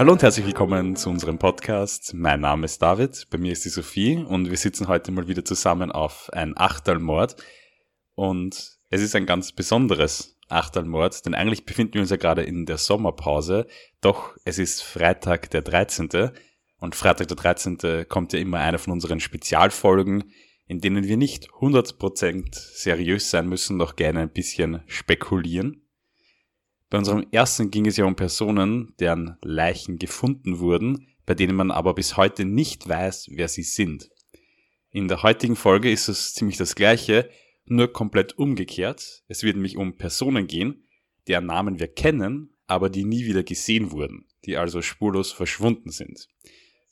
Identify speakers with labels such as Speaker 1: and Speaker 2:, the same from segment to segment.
Speaker 1: Hallo und herzlich willkommen zu unserem Podcast. Mein Name ist David, bei mir ist die Sophie und wir sitzen heute mal wieder zusammen auf ein Achtelmord. Und es ist ein ganz besonderes Achtelmord, denn eigentlich befinden wir uns ja gerade in der Sommerpause, doch es ist Freitag der 13. Und Freitag der 13. kommt ja immer eine von unseren Spezialfolgen, in denen wir nicht 100% seriös sein müssen, doch gerne ein bisschen spekulieren. Bei unserem ersten ging es ja um Personen, deren Leichen gefunden wurden, bei denen man aber bis heute nicht weiß, wer sie sind. In der heutigen Folge ist es ziemlich das gleiche, nur komplett umgekehrt. Es wird nämlich um Personen gehen, deren Namen wir kennen, aber die nie wieder gesehen wurden, die also spurlos verschwunden sind.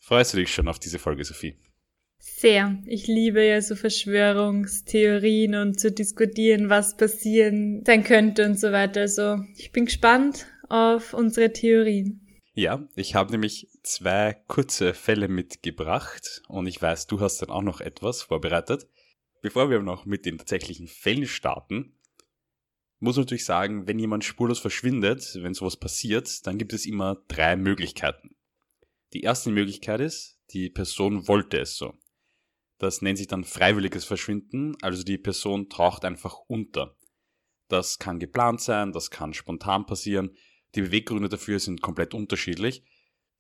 Speaker 1: Freust du dich schon auf diese Folge, Sophie?
Speaker 2: Sehr. Ich liebe ja so Verschwörungstheorien und zu diskutieren, was passieren sein könnte und so weiter. Also ich bin gespannt auf unsere Theorien.
Speaker 1: Ja, ich habe nämlich zwei kurze Fälle mitgebracht und ich weiß, du hast dann auch noch etwas vorbereitet. Bevor wir noch mit den tatsächlichen Fällen starten, muss man natürlich sagen, wenn jemand spurlos verschwindet, wenn sowas passiert, dann gibt es immer drei Möglichkeiten. Die erste Möglichkeit ist, die Person wollte es so. Das nennt sich dann freiwilliges Verschwinden, also die Person taucht einfach unter. Das kann geplant sein, das kann spontan passieren. Die Beweggründe dafür sind komplett unterschiedlich.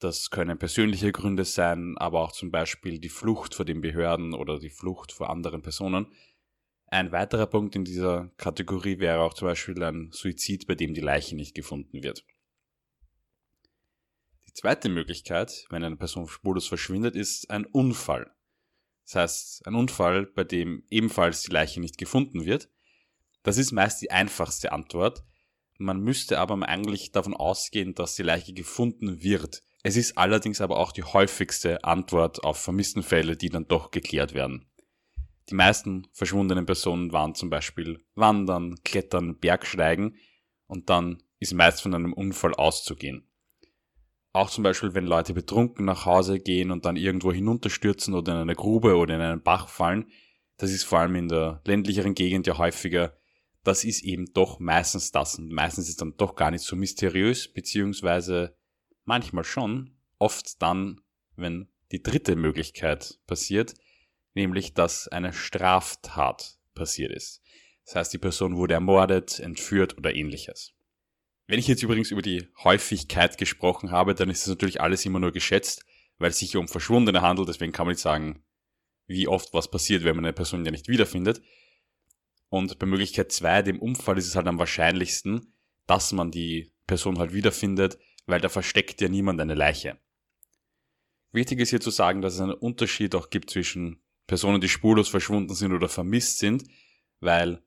Speaker 1: Das können persönliche Gründe sein, aber auch zum Beispiel die Flucht vor den Behörden oder die Flucht vor anderen Personen. Ein weiterer Punkt in dieser Kategorie wäre auch zum Beispiel ein Suizid, bei dem die Leiche nicht gefunden wird. Die zweite Möglichkeit, wenn eine Person spurlos verschwindet, ist ein Unfall. Das heißt, ein Unfall, bei dem ebenfalls die Leiche nicht gefunden wird. Das ist meist die einfachste Antwort. Man müsste aber eigentlich davon ausgehen, dass die Leiche gefunden wird. Es ist allerdings aber auch die häufigste Antwort auf Vermisstenfälle, die dann doch geklärt werden. Die meisten verschwundenen Personen waren zum Beispiel Wandern, Klettern, Bergsteigen und dann ist meist von einem Unfall auszugehen. Auch zum Beispiel, wenn Leute betrunken nach Hause gehen und dann irgendwo hinunterstürzen oder in eine Grube oder in einen Bach fallen, das ist vor allem in der ländlicheren Gegend ja häufiger, das ist eben doch meistens das. Und meistens ist dann doch gar nicht so mysteriös, beziehungsweise manchmal schon, oft dann, wenn die dritte Möglichkeit passiert, nämlich dass eine Straftat passiert ist. Das heißt, die Person wurde ermordet, entführt oder ähnliches. Wenn ich jetzt übrigens über die Häufigkeit gesprochen habe, dann ist das natürlich alles immer nur geschätzt, weil es sich um Verschwundene handelt, deswegen kann man nicht sagen, wie oft was passiert, wenn man eine Person ja nicht wiederfindet. Und bei Möglichkeit 2, dem Unfall, ist es halt am wahrscheinlichsten, dass man die Person halt wiederfindet, weil da versteckt ja niemand eine Leiche. Wichtig ist hier zu sagen, dass es einen Unterschied auch gibt zwischen Personen, die spurlos verschwunden sind oder vermisst sind, weil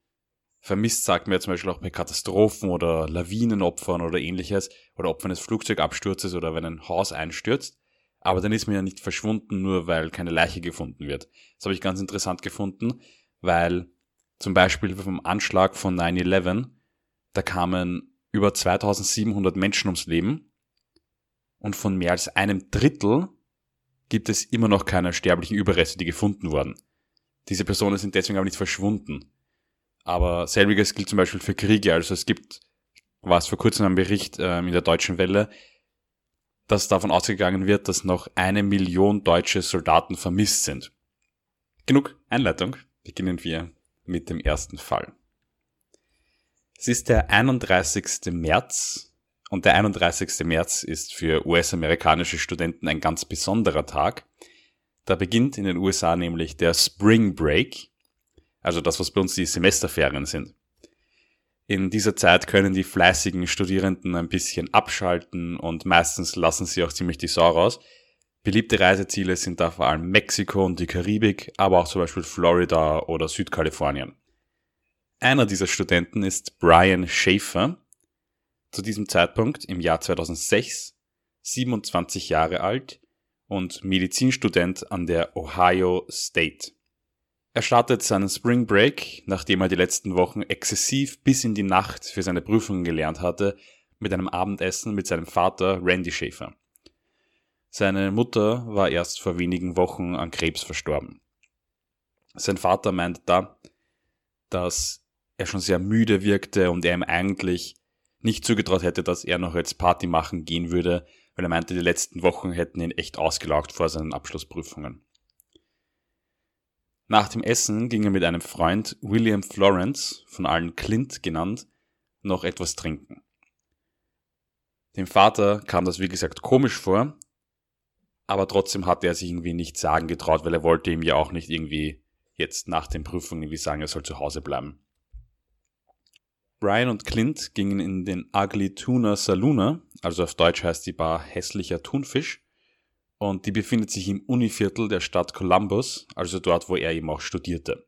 Speaker 1: Vermisst sagt man ja zum Beispiel auch bei Katastrophen oder Lawinenopfern oder ähnliches oder Opfern des Flugzeugabsturzes oder wenn ein Haus einstürzt. Aber dann ist man ja nicht verschwunden, nur weil keine Leiche gefunden wird. Das habe ich ganz interessant gefunden, weil zum Beispiel vom Anschlag von 9-11, da kamen über 2700 Menschen ums Leben und von mehr als einem Drittel gibt es immer noch keine sterblichen Überreste, die gefunden wurden. Diese Personen sind deswegen aber nicht verschwunden. Aber selbiges gilt zum Beispiel für Kriege. Also es gibt, war es vor kurzem ein Bericht ähm, in der Deutschen Welle, dass davon ausgegangen wird, dass noch eine Million deutsche Soldaten vermisst sind. Genug Einleitung. Beginnen wir mit dem ersten Fall. Es ist der 31. März und der 31. März ist für US-amerikanische Studenten ein ganz besonderer Tag. Da beginnt in den USA nämlich der Spring Break, also das, was bei uns die Semesterferien sind. In dieser Zeit können die fleißigen Studierenden ein bisschen abschalten und meistens lassen sie auch ziemlich die Sau raus. Beliebte Reiseziele sind da vor allem Mexiko und die Karibik, aber auch zum Beispiel Florida oder Südkalifornien. Einer dieser Studenten ist Brian Schaefer, zu diesem Zeitpunkt im Jahr 2006 27 Jahre alt und Medizinstudent an der Ohio State. Er startet seinen Spring Break, nachdem er die letzten Wochen exzessiv bis in die Nacht für seine Prüfungen gelernt hatte, mit einem Abendessen mit seinem Vater Randy Schäfer. Seine Mutter war erst vor wenigen Wochen an Krebs verstorben. Sein Vater meinte da, dass er schon sehr müde wirkte und er ihm eigentlich nicht zugetraut hätte, dass er noch jetzt Party machen gehen würde, weil er meinte, die letzten Wochen hätten ihn echt ausgelaugt vor seinen Abschlussprüfungen. Nach dem Essen ging er mit einem Freund, William Florence, von allen Clint genannt, noch etwas trinken. Dem Vater kam das wie gesagt komisch vor, aber trotzdem hatte er sich irgendwie nicht sagen getraut, weil er wollte ihm ja auch nicht irgendwie jetzt nach den Prüfungen irgendwie sagen, er soll zu Hause bleiben. Brian und Clint gingen in den Ugly Tuna Saloona, also auf Deutsch heißt die Bar hässlicher Thunfisch, und die befindet sich im Univiertel der Stadt Columbus, also dort, wo er eben auch studierte.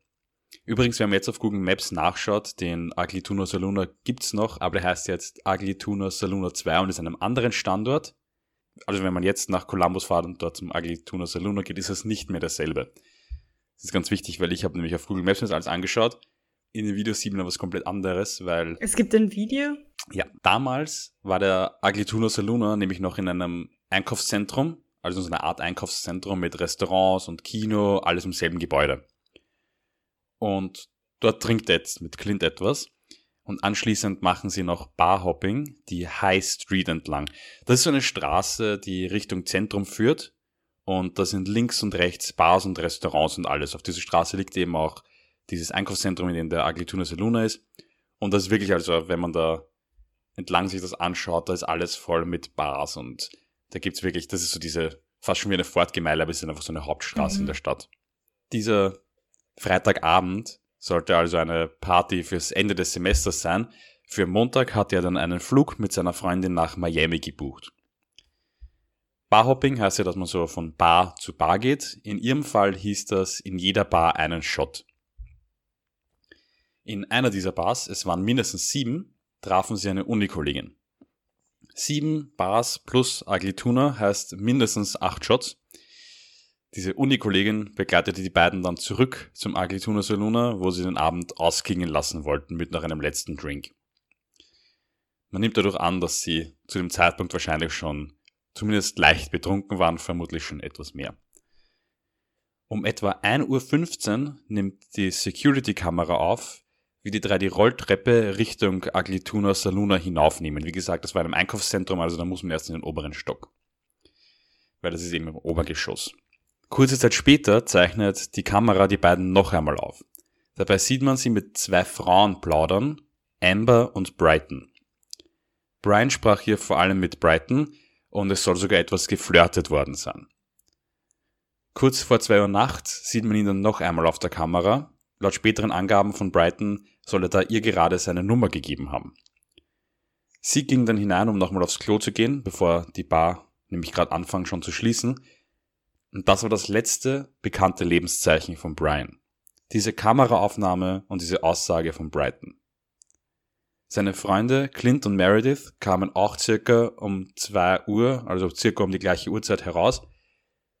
Speaker 1: Übrigens, wenn man jetzt auf Google Maps nachschaut, den Ugly Tuna Saloona gibt's noch, aber der heißt jetzt Ugly Tuna Saloona 2 und ist an einem anderen Standort. Also wenn man jetzt nach Columbus fährt und dort zum Ugly Tuna Saloona geht, ist es nicht mehr dasselbe. Das ist ganz wichtig, weil ich habe nämlich auf Google Maps das alles angeschaut. In dem Video sieht man was komplett anderes, weil...
Speaker 2: Es gibt ein Video?
Speaker 1: Ja, damals war der Ugly Tuna Saloona nämlich noch in einem Einkaufszentrum, also so eine Art Einkaufszentrum mit Restaurants und Kino, alles im selben Gebäude und dort trinkt jetzt mit Clint etwas. Und anschließend machen sie noch Barhopping, die High Street entlang. Das ist so eine Straße, die Richtung Zentrum führt. Und da sind links und rechts Bars und Restaurants und alles. Auf dieser Straße liegt eben auch dieses Einkaufszentrum, in dem der Aglituna Saluna ist. Und das ist wirklich, also wenn man da entlang sich das anschaut, da ist alles voll mit Bars und da gibt's wirklich, das ist so diese, fast schon wie eine Fortgemeile, aber es ist einfach so eine Hauptstraße mhm. in der Stadt. Dieser Freitagabend sollte also eine Party fürs Ende des Semesters sein. Für Montag hat er dann einen Flug mit seiner Freundin nach Miami gebucht. Barhopping heißt ja, dass man so von Bar zu Bar geht. In ihrem Fall hieß das in jeder Bar einen Shot. In einer dieser Bars, es waren mindestens sieben, trafen sie eine Unikollegin. Sieben Bars plus Aglituna heißt mindestens acht Shots. Diese Uni-Kollegin begleitete die beiden dann zurück zum Aglituna Saluna, wo sie den Abend ausklingen lassen wollten mit noch einem letzten Drink. Man nimmt dadurch an, dass sie zu dem Zeitpunkt wahrscheinlich schon zumindest leicht betrunken waren, vermutlich schon etwas mehr. Um etwa 1.15 Uhr nimmt die Security-Kamera auf, wie die drei die Rolltreppe Richtung Aglituna Saluna hinaufnehmen. Wie gesagt, das war in einem Einkaufszentrum, also da muss man erst in den oberen Stock. Weil das ist eben im Obergeschoss. Kurze Zeit später zeichnet die Kamera die beiden noch einmal auf. Dabei sieht man sie mit zwei Frauen plaudern, Amber und Brighton. Brian sprach hier vor allem mit Brighton und es soll sogar etwas geflirtet worden sein. Kurz vor zwei Uhr nachts sieht man ihn dann noch einmal auf der Kamera. Laut späteren Angaben von Brighton soll er da ihr gerade seine Nummer gegeben haben. Sie ging dann hinein, um nochmal aufs Klo zu gehen, bevor die Bar nämlich gerade anfangen schon zu schließen und das war das letzte bekannte Lebenszeichen von Brian. Diese Kameraaufnahme und diese Aussage von Brighton. Seine Freunde Clint und Meredith kamen auch circa um zwei Uhr, also circa um die gleiche Uhrzeit heraus.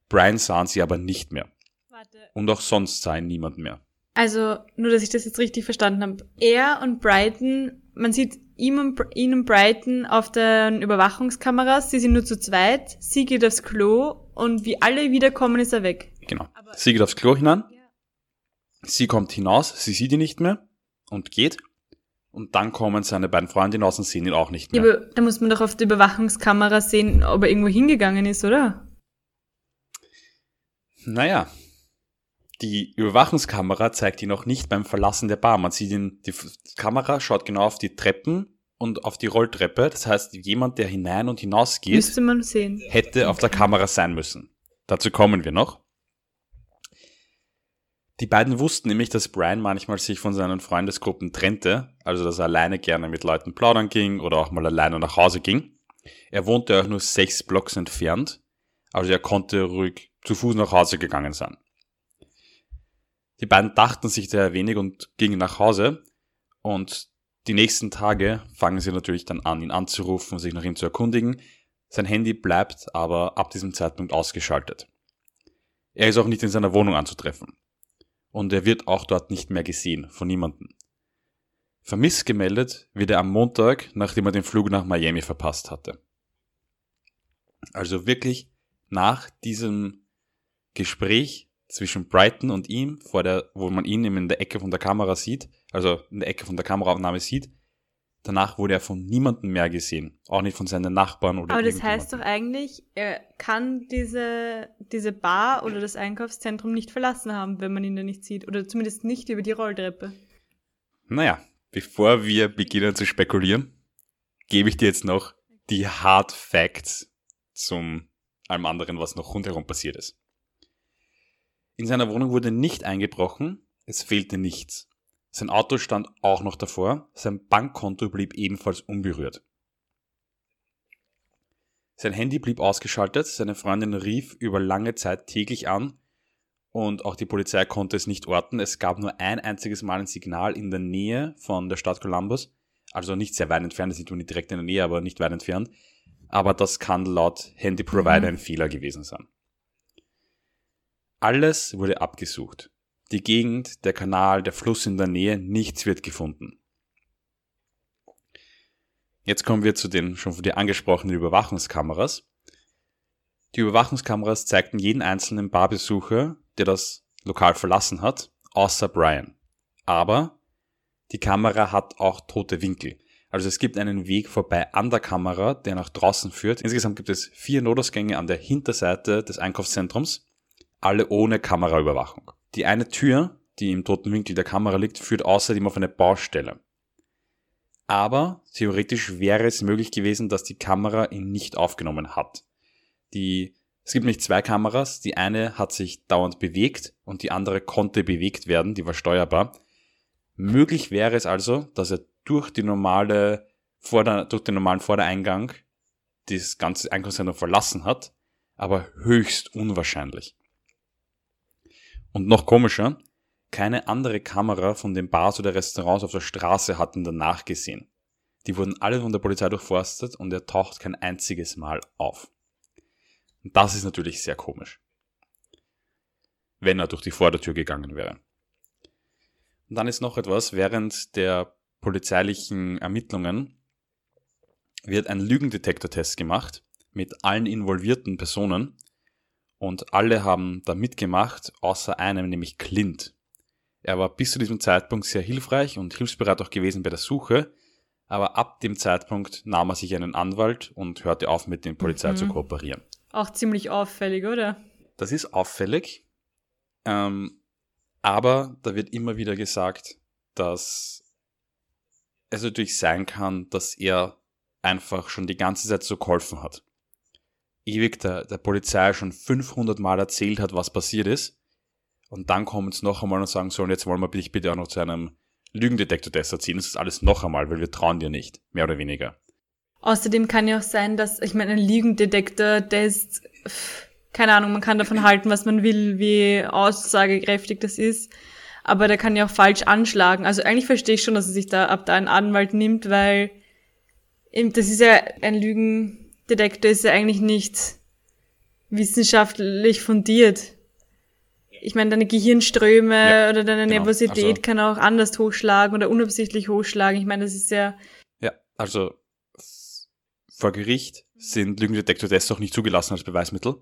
Speaker 1: Brian sahen sie aber nicht mehr. Warte. Und auch sonst sah ihn niemand mehr.
Speaker 2: Also, nur dass ich das jetzt richtig verstanden habe. Er und Brighton, man sieht ihm und, ihn und Brighton auf den Überwachungskameras, sie sind nur zu zweit, sie geht aufs Klo und wie alle wiederkommen, ist er weg.
Speaker 1: Genau. Aber sie geht aufs Klo hinein, ja. sie kommt hinaus, sie sieht ihn nicht mehr und geht. Und dann kommen seine beiden Freunde hinaus und sehen ihn auch nicht mehr.
Speaker 2: Ja, aber da muss man doch auf der Überwachungskamera sehen, ob er irgendwo hingegangen ist, oder?
Speaker 1: Naja, die Überwachungskamera zeigt ihn noch nicht beim Verlassen der Bar. Man sieht ihn, die Kamera schaut genau auf die Treppen und auf die Rolltreppe. Das heißt, jemand, der hinein und hinaus geht, hätte auf der Kamera sein müssen. Dazu kommen wir noch. Die beiden wussten nämlich, dass Brian manchmal sich von seinen Freundesgruppen trennte, also dass er alleine gerne mit Leuten plaudern ging oder auch mal alleine nach Hause ging. Er wohnte auch nur sechs Blocks entfernt, also er konnte ruhig zu Fuß nach Hause gegangen sein. Die beiden dachten sich daher wenig und gingen nach Hause. Und die nächsten Tage fangen sie natürlich dann an, ihn anzurufen, sich nach ihm zu erkundigen. Sein Handy bleibt aber ab diesem Zeitpunkt ausgeschaltet. Er ist auch nicht in seiner Wohnung anzutreffen. Und er wird auch dort nicht mehr gesehen von niemandem. Vermisst gemeldet wird er am Montag, nachdem er den Flug nach Miami verpasst hatte. Also wirklich nach diesem Gespräch zwischen Brighton und ihm, vor der, wo man ihn eben in der Ecke von der Kamera sieht, also in der Ecke von der Kameraaufnahme sieht, Danach wurde er von niemandem mehr gesehen, auch nicht von seinen Nachbarn oder
Speaker 2: Aber das heißt doch eigentlich, er kann diese, diese Bar oder das Einkaufszentrum nicht verlassen haben, wenn man ihn da nicht sieht. Oder zumindest nicht über die Rolltreppe.
Speaker 1: Naja, bevor wir beginnen zu spekulieren, gebe ich dir jetzt noch die Hard Facts zum allem anderen, was noch rundherum passiert ist. In seiner Wohnung wurde nicht eingebrochen, es fehlte nichts. Sein Auto stand auch noch davor, sein Bankkonto blieb ebenfalls unberührt. Sein Handy blieb ausgeschaltet, seine Freundin rief über lange Zeit täglich an und auch die Polizei konnte es nicht orten. Es gab nur ein einziges Mal ein Signal in der Nähe von der Stadt Columbus, also nicht sehr weit entfernt, das ist nicht direkt in der Nähe, aber nicht weit entfernt. Aber das kann laut Handy Provider mhm. ein Fehler gewesen sein. Alles wurde abgesucht. Die Gegend, der Kanal, der Fluss in der Nähe, nichts wird gefunden. Jetzt kommen wir zu den schon von dir angesprochenen Überwachungskameras. Die Überwachungskameras zeigten jeden einzelnen Barbesucher, der das Lokal verlassen hat, außer Brian. Aber die Kamera hat auch tote Winkel. Also es gibt einen Weg vorbei an der Kamera, der nach draußen führt. Insgesamt gibt es vier Notausgänge an der Hinterseite des Einkaufszentrums, alle ohne Kameraüberwachung. Die eine Tür, die im toten Winkel der Kamera liegt, führt außerdem auf eine Baustelle. Aber theoretisch wäre es möglich gewesen, dass die Kamera ihn nicht aufgenommen hat. Die, es gibt nämlich zwei Kameras, die eine hat sich dauernd bewegt und die andere konnte bewegt werden, die war steuerbar. Möglich wäre es also, dass er durch die normale Vorder-, durch den normalen Vordereingang das ganze Einkaufszentrum verlassen hat, aber höchst unwahrscheinlich. Und noch komischer, keine andere Kamera von den Bars oder Restaurants auf der Straße hat ihn danach gesehen. Die wurden alle von der Polizei durchforstet und er taucht kein einziges Mal auf. Und das ist natürlich sehr komisch. Wenn er durch die Vordertür gegangen wäre. Und dann ist noch etwas, während der polizeilichen Ermittlungen wird ein Lügendetektortest gemacht mit allen involvierten Personen und alle haben da mitgemacht, außer einem, nämlich Clint. Er war bis zu diesem Zeitpunkt sehr hilfreich und hilfsbereit auch gewesen bei der Suche, aber ab dem Zeitpunkt nahm er sich einen Anwalt und hörte auf, mit der Polizei mhm. zu kooperieren.
Speaker 2: Auch ziemlich auffällig, oder?
Speaker 1: Das ist auffällig, ähm, aber da wird immer wieder gesagt, dass es natürlich sein kann, dass er einfach schon die ganze Zeit so geholfen hat ewig der, der Polizei schon 500 Mal erzählt hat, was passiert ist. Und dann kommen sie noch einmal und sagen so, und jetzt wollen wir dich bitte auch noch zu einem Lügendetektor-Test erziehen. Das ist alles noch einmal, weil wir trauen dir nicht. Mehr oder weniger.
Speaker 2: Außerdem kann ja auch sein, dass, ich meine, ein Lügendetektor-Test, keine Ahnung, man kann davon halten, was man will, wie aussagekräftig das ist. Aber der kann ja auch falsch anschlagen. Also eigentlich verstehe ich schon, dass er sich da ab da einen Anwalt nimmt, weil das ist ja ein Lügen, Detektor ist ja eigentlich nicht wissenschaftlich fundiert. Ich meine, deine Gehirnströme ja, oder deine genau. Nervosität also, kann auch anders hochschlagen oder unabsichtlich hochschlagen. Ich meine, das ist ja.
Speaker 1: Ja, also vor Gericht sind Lügendetektortests auch nicht zugelassen als Beweismittel.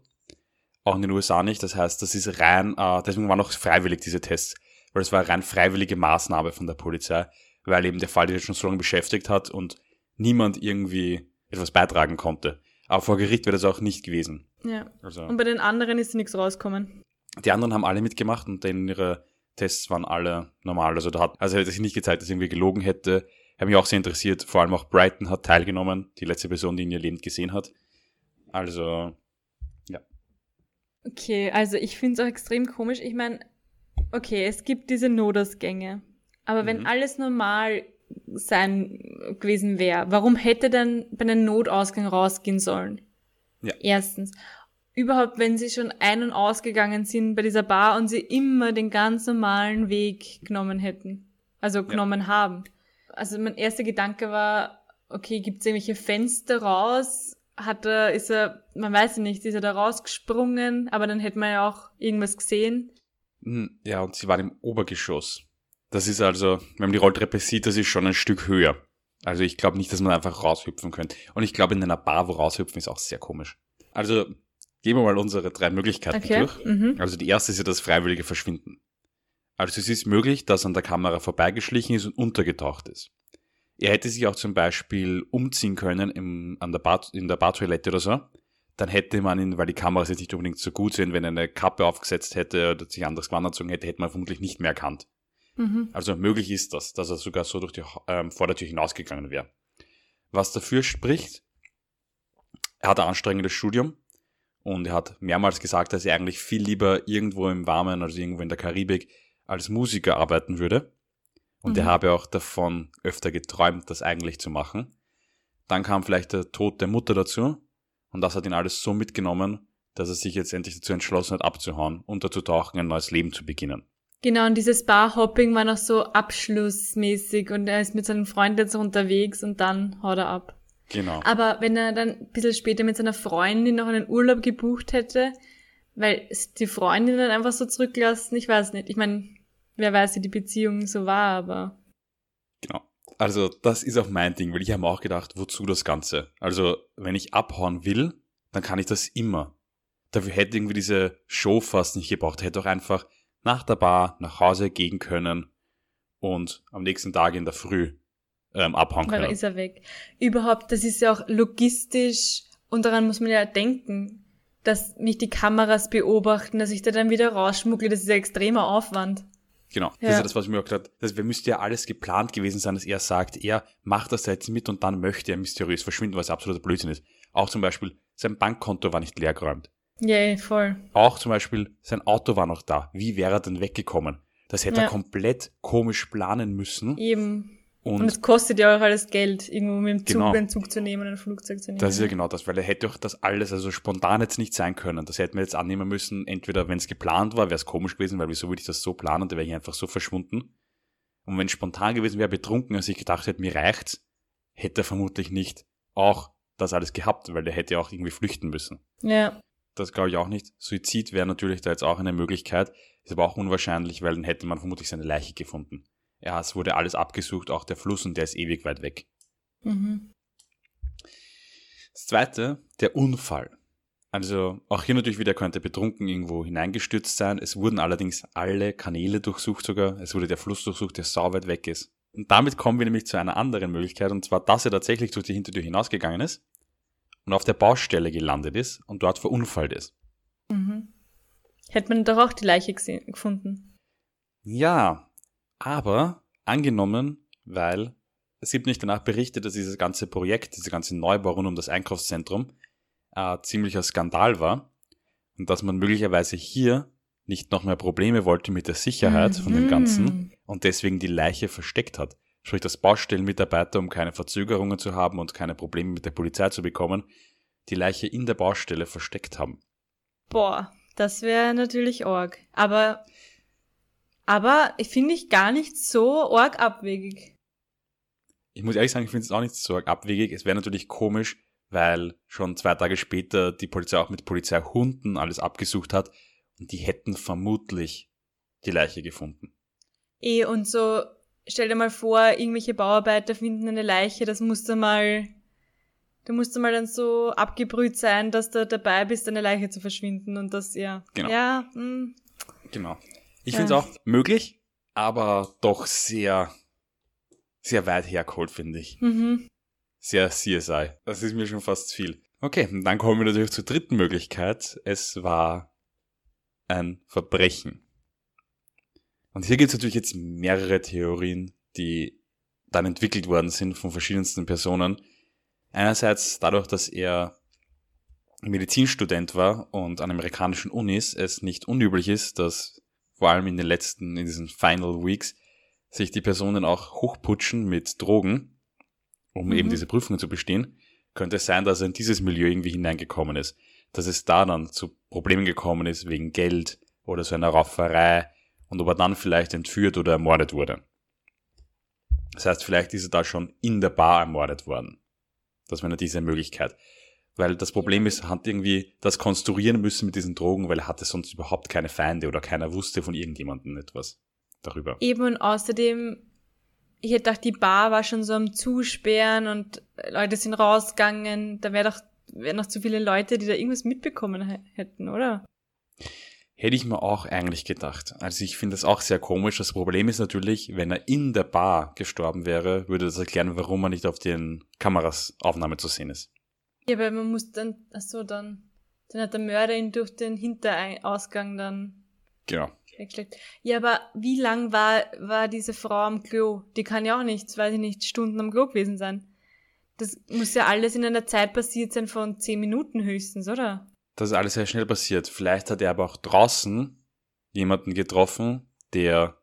Speaker 1: Auch in den USA nicht. Das heißt, das ist rein, äh, deswegen waren auch freiwillig diese Tests. Weil es war eine rein freiwillige Maßnahme von der Polizei, weil eben der Fall die schon so lange beschäftigt hat und niemand irgendwie etwas beitragen konnte. Aber vor Gericht wäre das auch nicht gewesen.
Speaker 2: Ja. Also, und bei den anderen ist nichts rausgekommen.
Speaker 1: Die anderen haben alle mitgemacht und denn ihre Tests waren alle normal. Also da hat, also hätte sich nicht gezeigt, dass irgendwie gelogen hätte. Hat mich auch sehr interessiert. Vor allem auch Brighton hat teilgenommen, die letzte Person, die ihn ihr Leben gesehen hat. Also, ja.
Speaker 2: Okay, also ich finde es auch extrem komisch. Ich meine, okay, es gibt diese Notausgänge. Aber wenn mhm. alles normal sein gewesen wäre. Warum hätte denn bei einem Notausgang rausgehen sollen? Ja. Erstens. Überhaupt, wenn sie schon ein- und ausgegangen sind bei dieser Bar und sie immer den ganz normalen Weg genommen hätten. Also genommen ja. haben. Also mein erster Gedanke war, okay, gibt es irgendwelche Fenster raus? Hat er, ist er, man weiß ja nicht, ist er da rausgesprungen, aber dann hätte man ja auch irgendwas gesehen.
Speaker 1: Hm, ja, und sie war im Obergeschoss. Das ist also, wenn man die Rolltreppe sieht, das ist schon ein Stück höher. Also ich glaube nicht, dass man einfach raushüpfen könnte. Und ich glaube, in einer Bar, wo raushüpfen, ist auch sehr komisch. Also gehen wir mal unsere drei Möglichkeiten okay. durch. Mhm. Also die erste ist ja das freiwillige Verschwinden. Also es ist möglich, dass an der Kamera vorbeigeschlichen ist und untergetaucht ist. Er hätte sich auch zum Beispiel umziehen können im, an der Bad, in der Badtoilette oder so. Dann hätte man ihn, weil die Kameras jetzt nicht unbedingt so gut sind, wenn er eine Kappe aufgesetzt hätte oder sich anders angezogen hätte, hätte man vermutlich nicht mehr erkannt.
Speaker 2: Mhm.
Speaker 1: Also möglich ist das, dass er sogar so durch die ähm, Vordertür hinausgegangen wäre. Was dafür spricht, er hat ein anstrengendes Studium und er hat mehrmals gesagt, dass er eigentlich viel lieber irgendwo im Warmen, also irgendwo in der Karibik, als Musiker arbeiten würde. Und
Speaker 2: Mhm.
Speaker 1: er habe auch davon öfter geträumt, das eigentlich zu machen. Dann kam vielleicht der Tod der Mutter dazu und das hat ihn alles so mitgenommen, dass er sich jetzt endlich dazu entschlossen hat, abzuhauen, unterzutauchen, ein neues Leben zu beginnen.
Speaker 2: Genau, und dieses Bar-Hopping war noch so abschlussmäßig und er ist mit seinen Freunden jetzt unterwegs und dann haut er ab.
Speaker 1: Genau.
Speaker 2: Aber wenn er dann ein bisschen später mit seiner Freundin noch einen Urlaub gebucht hätte, weil die Freundin dann einfach so zurücklassen, ich weiß nicht. Ich meine, wer weiß, wie die Beziehung so war, aber
Speaker 1: Genau. Also das ist auch mein Ding, weil ich habe mir auch gedacht, wozu das Ganze? Also wenn ich abhauen will, dann kann ich das immer. Dafür hätte irgendwie diese Show fast nicht gebraucht. Hätte auch einfach nach der Bar nach Hause gehen können und am nächsten Tag in der Früh ähm, abhauen
Speaker 2: weil dann
Speaker 1: können.
Speaker 2: ist er weg. Überhaupt, das ist ja auch logistisch und daran muss man ja denken, dass mich die Kameras beobachten, dass ich da dann wieder rausschmuggle, das ist ja extremer Aufwand.
Speaker 1: Genau. Das
Speaker 2: Ja.
Speaker 1: ist ja das, was ich mir auch gedacht habe. Das müsste ja alles geplant gewesen sein, dass er sagt, er macht das jetzt mit und dann möchte er mysteriös verschwinden, was absoluter Blödsinn ist. Auch zum Beispiel, sein Bankkonto war nicht leergeräumt.
Speaker 2: Yay, voll.
Speaker 1: Auch zum Beispiel, sein Auto war noch da. Wie wäre er denn weggekommen? Das hätte
Speaker 2: Ja.
Speaker 1: er komplett komisch planen müssen.
Speaker 2: Eben. Und es kostet ja auch alles Geld, irgendwo mit dem Zug
Speaker 1: Genau.
Speaker 2: einen Zug zu nehmen, ein Flugzeug zu nehmen.
Speaker 1: das ist ja genau das, weil er hätte auch das alles, also spontan jetzt nicht sein können. Das hätten wir jetzt annehmen müssen. Entweder, wenn es geplant war, wäre es komisch gewesen, weil wieso würde ich das so planen, da wäre ich einfach so verschwunden. Und wenn es spontan gewesen wäre, betrunken, als ich gedacht hätte, mir reicht's, hätte er vermutlich nicht auch das alles gehabt, weil der hätte ja auch irgendwie flüchten müssen.
Speaker 2: ja.
Speaker 1: Das glaube ich auch nicht. Suizid wäre natürlich da jetzt auch eine Möglichkeit, ist aber auch unwahrscheinlich, weil dann hätte man vermutlich seine Leiche gefunden. Ja, es wurde alles abgesucht, auch der Fluss und der ist ewig weit weg.
Speaker 2: Mhm.
Speaker 1: Das zweite, der Unfall. Also auch hier natürlich wieder könnte betrunken irgendwo hineingestürzt sein. Es wurden allerdings alle Kanäle durchsucht sogar. Es wurde der Fluss durchsucht, der sau weit weg ist. Und damit kommen wir nämlich zu einer anderen Möglichkeit, und zwar, dass er tatsächlich durch die Hintertür hinausgegangen ist und auf der Baustelle gelandet ist und dort verunfallt ist.
Speaker 2: Mhm. Hätte man doch auch die Leiche gefunden.
Speaker 1: Ja, aber angenommen, weil es gibt nicht danach berichtet, dass dieses ganze Projekt, dieser ganze Neubau rund um das Einkaufszentrum äh, ziemlicher Skandal war und dass man möglicherweise hier nicht noch mehr Probleme wollte mit der Sicherheit von dem
Speaker 2: Mhm.
Speaker 1: Ganzen und deswegen die Leiche versteckt hat. Sprich, dass Baustellenmitarbeiter, um keine Verzögerungen zu haben und keine Probleme mit der Polizei zu bekommen, die Leiche in der Baustelle versteckt haben.
Speaker 2: Boah, das wäre natürlich arg. Aber, aber ich finde ich gar nicht so arg abwegig.
Speaker 1: Ich muss ehrlich sagen, ich finde es auch nicht so arg abwegig. Es wäre natürlich komisch, weil schon zwei Tage später die Polizei auch mit Polizeihunden alles abgesucht hat und die hätten vermutlich die Leiche gefunden.
Speaker 2: Eh, und so, stell dir mal vor, irgendwelche Bauarbeiter finden eine Leiche, das muss dann mal, da musst du mal dann so abgebrüht sein, dass du dabei bist, eine Leiche zu verschwinden und das, ja.
Speaker 1: Genau.
Speaker 2: Ja, mm,
Speaker 1: Genau. Ich
Speaker 2: Ja.
Speaker 1: finde es auch möglich, aber doch sehr, sehr weit hergeholt, finde ich.
Speaker 2: mhm.
Speaker 1: Sehr CSI. Das ist mir schon fast viel. Okay, dann kommen wir natürlich zur dritten Möglichkeit. Es war ein Verbrechen. Und hier gibt es natürlich jetzt mehrere Theorien, die dann entwickelt worden sind von verschiedensten Personen. Einerseits dadurch, dass er Medizinstudent war und an amerikanischen Unis es nicht unüblich ist, dass vor allem in den letzten, in diesen Final Weeks, sich die Personen auch hochputschen mit Drogen, um
Speaker 2: Mhm.
Speaker 1: eben diese Prüfungen zu bestehen, könnte es sein, dass er in dieses Milieu irgendwie hineingekommen ist. Dass es da dann zu Problemen gekommen ist wegen Geld oder so einer Rauferei und ob er dann vielleicht entführt oder ermordet wurde. Das heißt, vielleicht ist er da schon in der Bar ermordet worden. Das wäre diese Möglichkeit. Weil das Problem ist, er hat irgendwie das konstruieren müssen mit diesen Drogen, weil er hatte sonst überhaupt keine Feinde oder keiner wusste von irgendjemandem etwas darüber.
Speaker 2: Eben und außerdem, ich hätte gedacht, die Bar war schon so am Zusperren und Leute sind rausgegangen. Da wäre doch, wären noch zu viele Leute, die da irgendwas mitbekommen hä- hätten, oder?
Speaker 1: Hätte ich mir auch eigentlich gedacht. Also ich finde das auch sehr komisch. Das Problem ist natürlich, wenn er in der Bar gestorben wäre, würde das erklären, warum er nicht auf den Kameras Aufnahme zu sehen ist.
Speaker 2: Ja, weil man muss dann, ach so, dann, dann hat der Mörder ihn durch den Hinterausgang dann
Speaker 1: Genau.
Speaker 2: weggeschleppt. Ja, aber wie lang war, war diese Frau am Klo? Die kann ja auch nicht, weiß ich nicht, Stunden am Klo gewesen sein. Das muss ja alles in einer Zeit passiert sein von zehn Minuten höchstens, oder?
Speaker 1: Das ist alles sehr schnell passiert. Vielleicht hat er aber auch draußen jemanden getroffen, der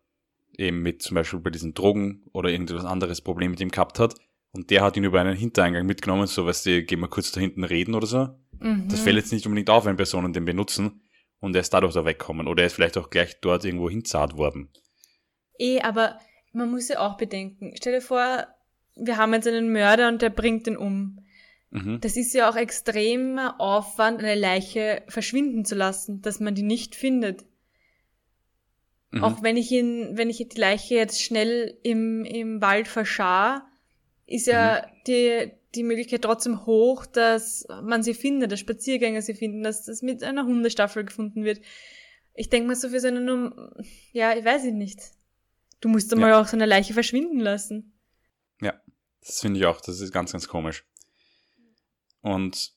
Speaker 1: eben mit zum Beispiel bei diesen Drogen oder irgendetwas anderes Problem mit ihm gehabt hat. Und der hat ihn über einen Hintereingang mitgenommen, so weißt du, gehen wir kurz da hinten reden oder so.
Speaker 2: Mhm.
Speaker 1: Das fällt jetzt nicht unbedingt auf, wenn Personen den benutzen und er ist dadurch da wegkommen. Oder er ist vielleicht auch gleich dort irgendwo hinzahlt worden.
Speaker 2: Eh, aber man muss ja auch bedenken. Stell dir vor, wir haben jetzt einen Mörder und der bringt ihn um.
Speaker 1: Mhm.
Speaker 2: Das ist ja auch extremer Aufwand, eine Leiche verschwinden zu lassen, dass man die nicht findet.
Speaker 1: Mhm.
Speaker 2: Auch wenn ich ihn, wenn ich die Leiche jetzt schnell im, im Wald verschar, ist ja
Speaker 1: Mhm.
Speaker 2: die, die Möglichkeit trotzdem hoch, dass man sie findet, dass Spaziergänger sie finden, dass das mit einer Hundestaffel gefunden wird. Ich denke mal so für so eine, Num- ja, ich weiß ich nicht. Du musst einmal auch so eine Leiche verschwinden lassen.
Speaker 1: Das finde ich auch, das ist ganz, ganz komisch. Und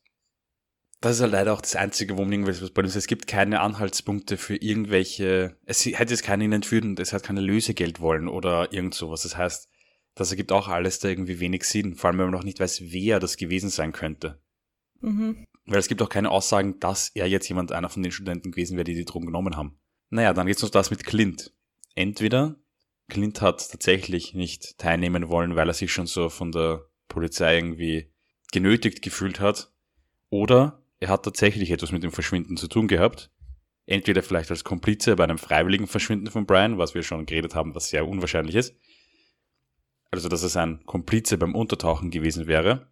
Speaker 1: das ist ja leider auch das Einzige, wo man irgendwas bei uns, es gibt keine Anhaltspunkte für irgendwelche, es hätte jetzt keinen entführt und es hat keine Lösegeld wollen oder irgend sowas. Das heißt, das ergibt auch alles da irgendwie wenig Sinn, vor allem wenn man noch nicht weiß, wer das gewesen sein könnte.
Speaker 2: Mhm.
Speaker 1: Weil es gibt auch keine Aussagen, dass er jetzt jemand, einer von den Studenten gewesen wäre, die die Drogen genommen haben. Naja, dann geht's noch das mit Clint. Entweder Clint hat tatsächlich nicht teilnehmen wollen, weil er sich schon so von der Polizei irgendwie genötigt gefühlt hat. Oder er hat tatsächlich etwas mit dem Verschwinden zu tun gehabt. Entweder vielleicht als Komplize bei einem freiwilligen Verschwinden von Brian, was wir schon geredet haben, was sehr unwahrscheinlich ist. Also, dass es ein Komplize beim Untertauchen gewesen wäre.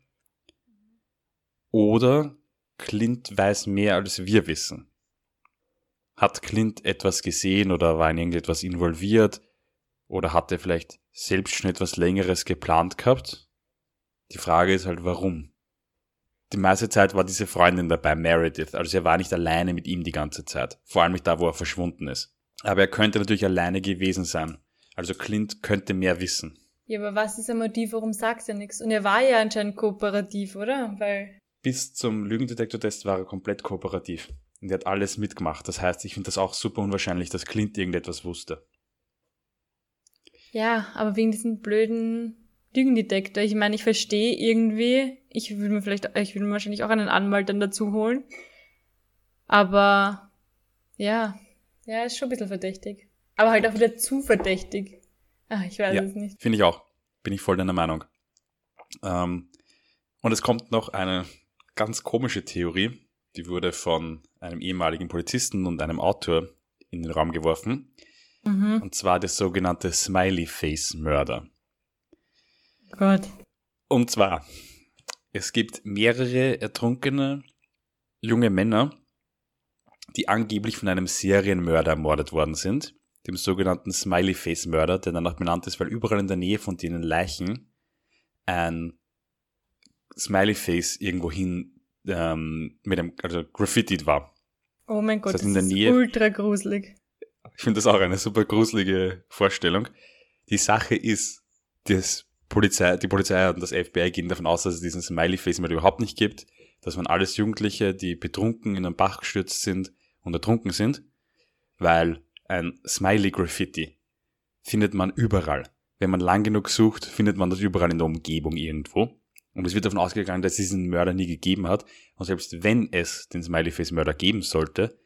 Speaker 1: Oder Clint weiß mehr, als wir wissen. Hat Clint etwas gesehen oder war in irgendetwas involviert? Oder hat er vielleicht selbst schon etwas Längeres geplant gehabt? Die Frage ist halt, warum? Die meiste Zeit war diese Freundin dabei, Meredith, also er war nicht alleine mit ihm die ganze Zeit. Vor allem nicht da, wo er verschwunden ist. Aber er könnte natürlich alleine gewesen sein. Also Clint könnte mehr wissen.
Speaker 2: Ja, aber was ist ein Motiv, warum sagt er nichts? Und er war ja anscheinend kooperativ, oder? Weil,
Speaker 1: Bis zum Lügendetektor-Test war er komplett kooperativ. Und er hat alles mitgemacht. Das heißt, ich finde das auch super unwahrscheinlich, dass Clint irgendetwas wusste.
Speaker 2: ja, aber wegen diesem blöden Lügendetektor. Ich meine, ich verstehe irgendwie, ich würde mir vielleicht, ich würde mir wahrscheinlich auch einen Anwalt dann dazu holen. Aber, ja, ja, ist schon ein bisschen verdächtig. Aber halt auch wieder zu verdächtig. Ach, ich weiß
Speaker 1: Ja.
Speaker 2: es nicht.
Speaker 1: Finde ich auch. Bin ich voll deiner Meinung. Ähm, und es kommt noch eine ganz komische Theorie, die wurde von einem ehemaligen Polizisten und einem Autor in den Raum geworfen.
Speaker 2: Mhm.
Speaker 1: Und zwar der sogenannte Smiley Face Mörder.
Speaker 2: Gott.
Speaker 1: Und zwar, es gibt mehrere ertrunkene junge Männer, die angeblich von einem Serienmörder ermordet worden sind, dem sogenannten Smiley Face Mörder, der danach benannt ist, weil überall in der Nähe von denen Leichen ein Smiley Face irgendwohin ähm, mit einem, also graffitied war.
Speaker 2: Oh mein Gott,
Speaker 1: Das heißt, in der
Speaker 2: ist
Speaker 1: Nähe-
Speaker 2: ultra gruselig.
Speaker 1: Ich finde das auch eine super gruselige Vorstellung. Die Sache ist, das Polizei, die Polizei und das FBI gehen davon aus, dass es diesen Smiley-Face mehr überhaupt nicht gibt, dass man alles Jugendliche, die betrunken in einen Bach gestürzt sind und ertrunken sind, weil ein Smiley-Graffiti findet man überall. Wenn man lang genug sucht, findet man das überall in der Umgebung irgendwo. Und es wird davon ausgegangen, dass es diesen Mörder nie gegeben hat. Und selbst wenn es den Smiley-Face-Mörder geben sollte,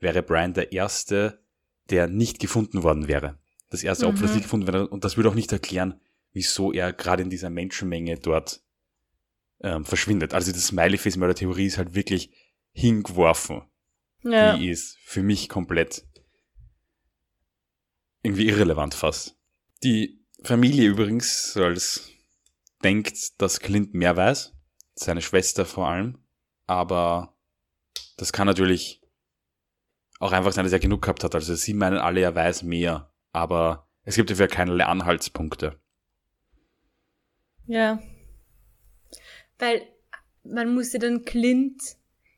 Speaker 1: wäre Brian der Erste, der nicht gefunden worden wäre. Das erste Opfer, das
Speaker 2: Mhm.
Speaker 1: nicht gefunden wäre. Und das würde auch nicht erklären, wieso er gerade in dieser Menschenmenge dort ähm, verschwindet. Also die Smiley-Face-Mörder-Theorie ist halt wirklich hingeworfen.
Speaker 2: Ja.
Speaker 1: Die ist für mich komplett irgendwie irrelevant fast. Die Familie übrigens, als denkt, dass Clint mehr weiß, seine Schwester vor allem, aber das kann natürlich auch einfach sein, dass er genug gehabt hat. Also sie meinen alle, er weiß mehr, aber es gibt dafür keinerlei Anhaltspunkte.
Speaker 2: Ja. Weil man musste dann Clint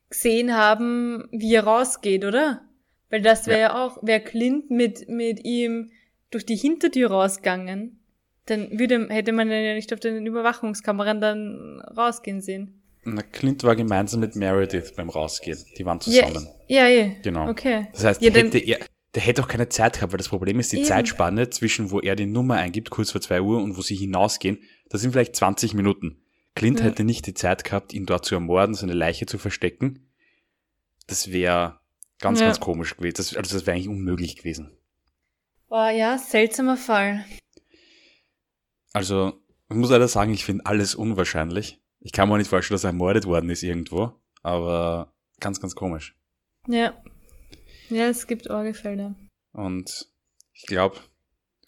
Speaker 2: gesehen haben, wie er rausgeht, oder? Weil das wäre ja. auch, wäre Clint mit, mit ihm durch die Hintertür rausgegangen, dann würde, hätte man ja nicht auf den Überwachungskameran dann rausgehen sehen.
Speaker 1: Na, Clint war gemeinsam mit Meredith beim Rausgehen. Die waren zusammen.
Speaker 2: Ja, ja. ja.
Speaker 1: Genau.
Speaker 2: Okay.
Speaker 1: Das heißt,
Speaker 2: ja,
Speaker 1: hätte er, der hätte auch keine Zeit gehabt, weil das Problem ist, die Eben. Zeitspanne zwischen, wo er die Nummer eingibt, kurz vor zwei Uhr, und wo sie hinausgehen, das sind vielleicht 20 Minuten. Clint ja. hätte nicht die Zeit gehabt, ihn dort zu ermorden, seine Leiche zu verstecken. Das wäre ganz, ja. ganz komisch gewesen. Das, also das wäre eigentlich unmöglich gewesen.
Speaker 2: Boah, ja, seltsamer Fall.
Speaker 1: Also, ich muss leider sagen, ich finde alles unwahrscheinlich. Ich kann mir nicht vorstellen, dass er ermordet worden ist irgendwo, aber ganz, ganz komisch.
Speaker 2: Ja. Ja, es gibt Orgefälle.
Speaker 1: Und ich glaube,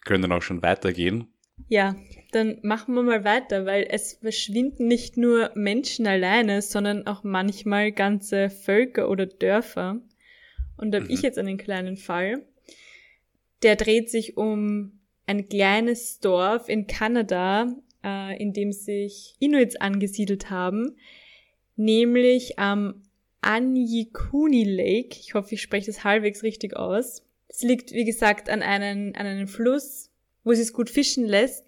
Speaker 1: können dann auch schon weitergehen.
Speaker 2: Ja, dann machen wir mal weiter, weil es verschwinden nicht nur Menschen alleine, sondern auch manchmal ganze Völker oder Dörfer. Und da habe mhm. ich jetzt einen kleinen Fall. Der dreht sich um ein kleines Dorf in Kanada, äh, in dem sich Inuits angesiedelt haben, nämlich am Anyikuni Lake. Ich hoffe, ich spreche das halbwegs richtig aus. Es liegt, wie gesagt, an einem, an einem Fluss, wo es sich gut fischen lässt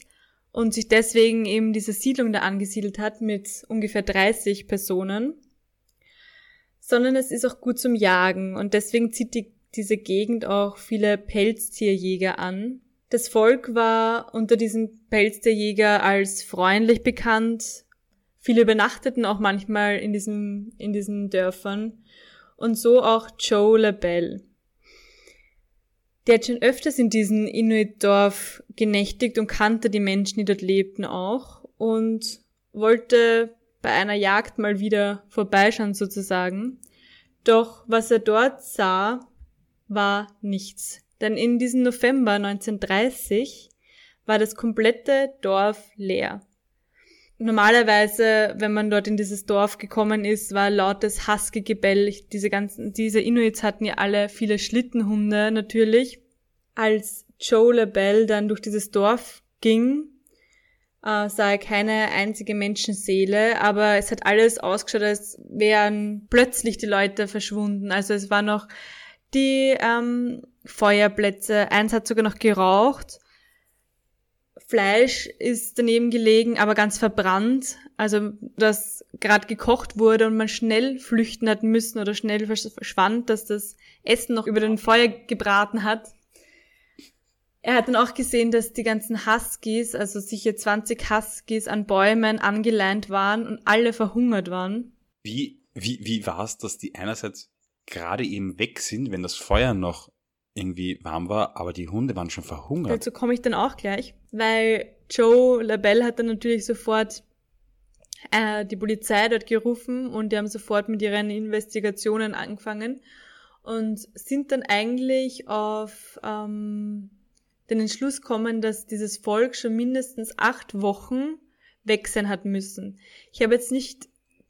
Speaker 2: und sich deswegen eben diese Siedlung da angesiedelt hat mit ungefähr 30 Personen. Sondern es ist auch gut zum Jagen und deswegen zieht die, diese Gegend auch viele Pelztierjäger an, das Volk war unter diesen Pelztierjäger als freundlich bekannt. Viele übernachteten auch manchmal in diesen, in diesen Dörfern. Und so auch Joe LaBelle. Der hat schon öfters in diesem Inuit-Dorf genächtigt und kannte die Menschen, die dort lebten auch und wollte bei einer Jagd mal wieder vorbeischauen sozusagen. Doch was er dort sah, war nichts. Denn in diesem November 1930 war das komplette Dorf leer. Normalerweise, wenn man dort in dieses Dorf gekommen ist, war lautes Husky-Gebell. Diese ganzen, diese Inuits hatten ja alle viele Schlittenhunde natürlich. Als Joe LaBelle dann durch dieses Dorf ging, äh, sah er keine einzige Menschenseele, aber es hat alles ausgeschaut, als wären plötzlich die Leute verschwunden. Also es war noch die ähm, Feuerplätze, eins hat sogar noch geraucht. Fleisch ist daneben gelegen, aber ganz verbrannt. Also, das gerade gekocht wurde und man schnell flüchten hat müssen oder schnell verschwand, dass das Essen noch über den Feuer gebraten hat. Er hat dann auch gesehen, dass die ganzen Huskies, also sicher 20 Huskies an Bäumen angeleint waren und alle verhungert waren.
Speaker 1: Wie, wie, wie war es, dass die einerseits gerade eben weg sind, wenn das Feuer noch irgendwie warm war, aber die Hunde waren schon verhungert.
Speaker 2: Dazu komme ich dann auch gleich, weil Joe LaBelle hat dann natürlich sofort äh, die Polizei dort gerufen und die haben sofort mit ihren Investigationen angefangen und sind dann eigentlich auf ähm, den Entschluss kommen, dass dieses Volk schon mindestens acht Wochen weg sein hat müssen. Ich habe jetzt nicht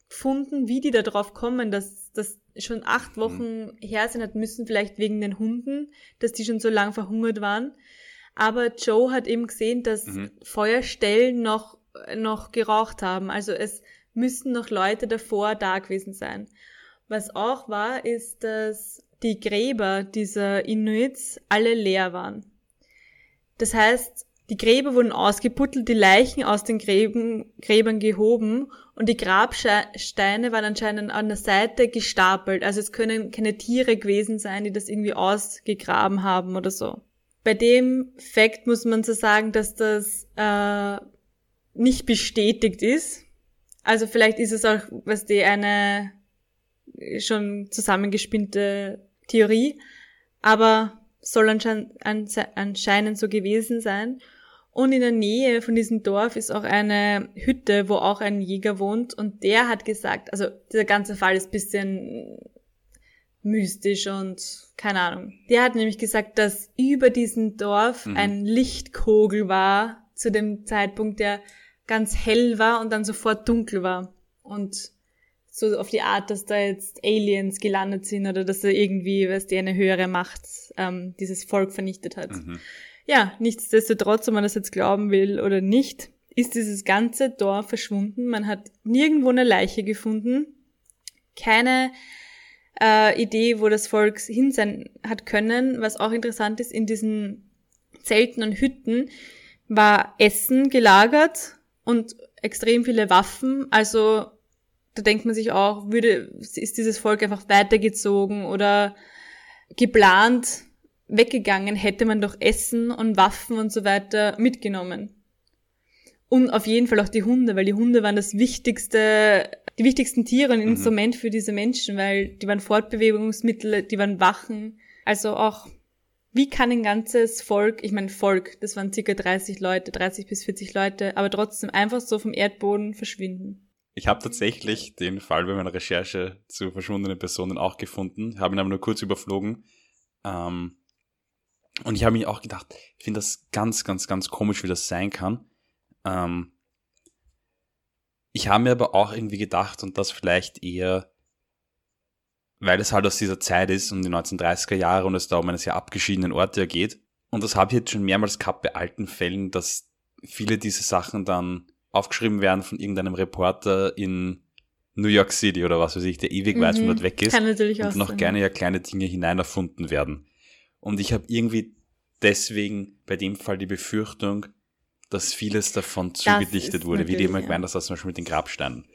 Speaker 2: gefunden, wie die da drauf kommen, dass das schon acht mhm. Wochen mhm. her sein hat müssen, vielleicht wegen den Hunden, dass die schon so lang verhungert waren. Aber Joe hat eben gesehen, dass mhm. Feuerstellen noch, noch geraucht haben. Also es müssten noch Leute davor da gewesen sein. Was auch war, ist, dass die Gräber dieser Inuits alle leer waren. Das heißt, die Gräber wurden ausgeputtelt, die Leichen aus den Gräben, Gräbern gehoben und die Grabsteine waren anscheinend an der Seite gestapelt. Also es können keine Tiere gewesen sein, die das irgendwie ausgegraben haben oder so. Bei dem Fakt muss man so sagen, dass das äh, nicht bestätigt ist. Also vielleicht ist es auch, was die eine schon zusammengespinnte Theorie, aber soll anscheinend so gewesen sein. Und in der Nähe von diesem Dorf ist auch eine Hütte, wo auch ein Jäger wohnt. Und der hat gesagt, also dieser ganze Fall ist bisschen mystisch und keine Ahnung. Der hat nämlich gesagt, dass über diesem Dorf mhm. ein Lichtkogel war zu dem Zeitpunkt, der ganz hell war und dann sofort dunkel war. Und so auf die Art, dass da jetzt Aliens gelandet sind oder dass er irgendwie, was die eine höhere Macht ähm, dieses Volk vernichtet hat. Mhm. Ja, nichtsdestotrotz, ob man das jetzt glauben will oder nicht, ist dieses ganze Dorf verschwunden. Man hat nirgendwo eine Leiche gefunden. Keine äh, Idee, wo das Volk hin sein hat können. Was auch interessant ist, in diesen Zelten und Hütten war Essen gelagert und extrem viele Waffen. Also da denkt man sich auch, würde, ist dieses Volk einfach weitergezogen oder geplant weggegangen, hätte man doch Essen und Waffen und so weiter mitgenommen. Und auf jeden Fall auch die Hunde, weil die Hunde waren das wichtigste, die wichtigsten Tiere und mhm. Instrument für diese Menschen, weil die waren Fortbewegungsmittel, die waren Wachen. Also auch, wie kann ein ganzes Volk, ich meine Volk, das waren circa 30 Leute, 30 bis 40 Leute, aber trotzdem einfach so vom Erdboden verschwinden.
Speaker 1: Ich habe tatsächlich den Fall bei meiner Recherche zu verschwundenen Personen auch gefunden, habe ihn aber nur kurz überflogen. Ähm, und ich habe mir auch gedacht, ich finde das ganz, ganz, ganz komisch, wie das sein kann. Ähm, ich habe mir aber auch irgendwie gedacht, und das vielleicht eher, weil es halt aus dieser Zeit ist, um die 1930er Jahre und es da um einen sehr abgeschiedenen Ort ja geht. Und das habe ich jetzt schon mehrmals gehabt bei alten Fällen, dass viele diese Sachen dann aufgeschrieben werden von irgendeinem Reporter in New York City oder was weiß ich, der ewig weit mhm. von dort weg ist.
Speaker 2: Kann natürlich
Speaker 1: und noch sein. gerne ja kleine Dinge hinein erfunden werden. Und ich habe irgendwie deswegen bei dem Fall die Befürchtung, dass vieles davon zugedichtet wurde, wie die immer ja. gemeint, dass das zum Beispiel mit den Grabsteinen.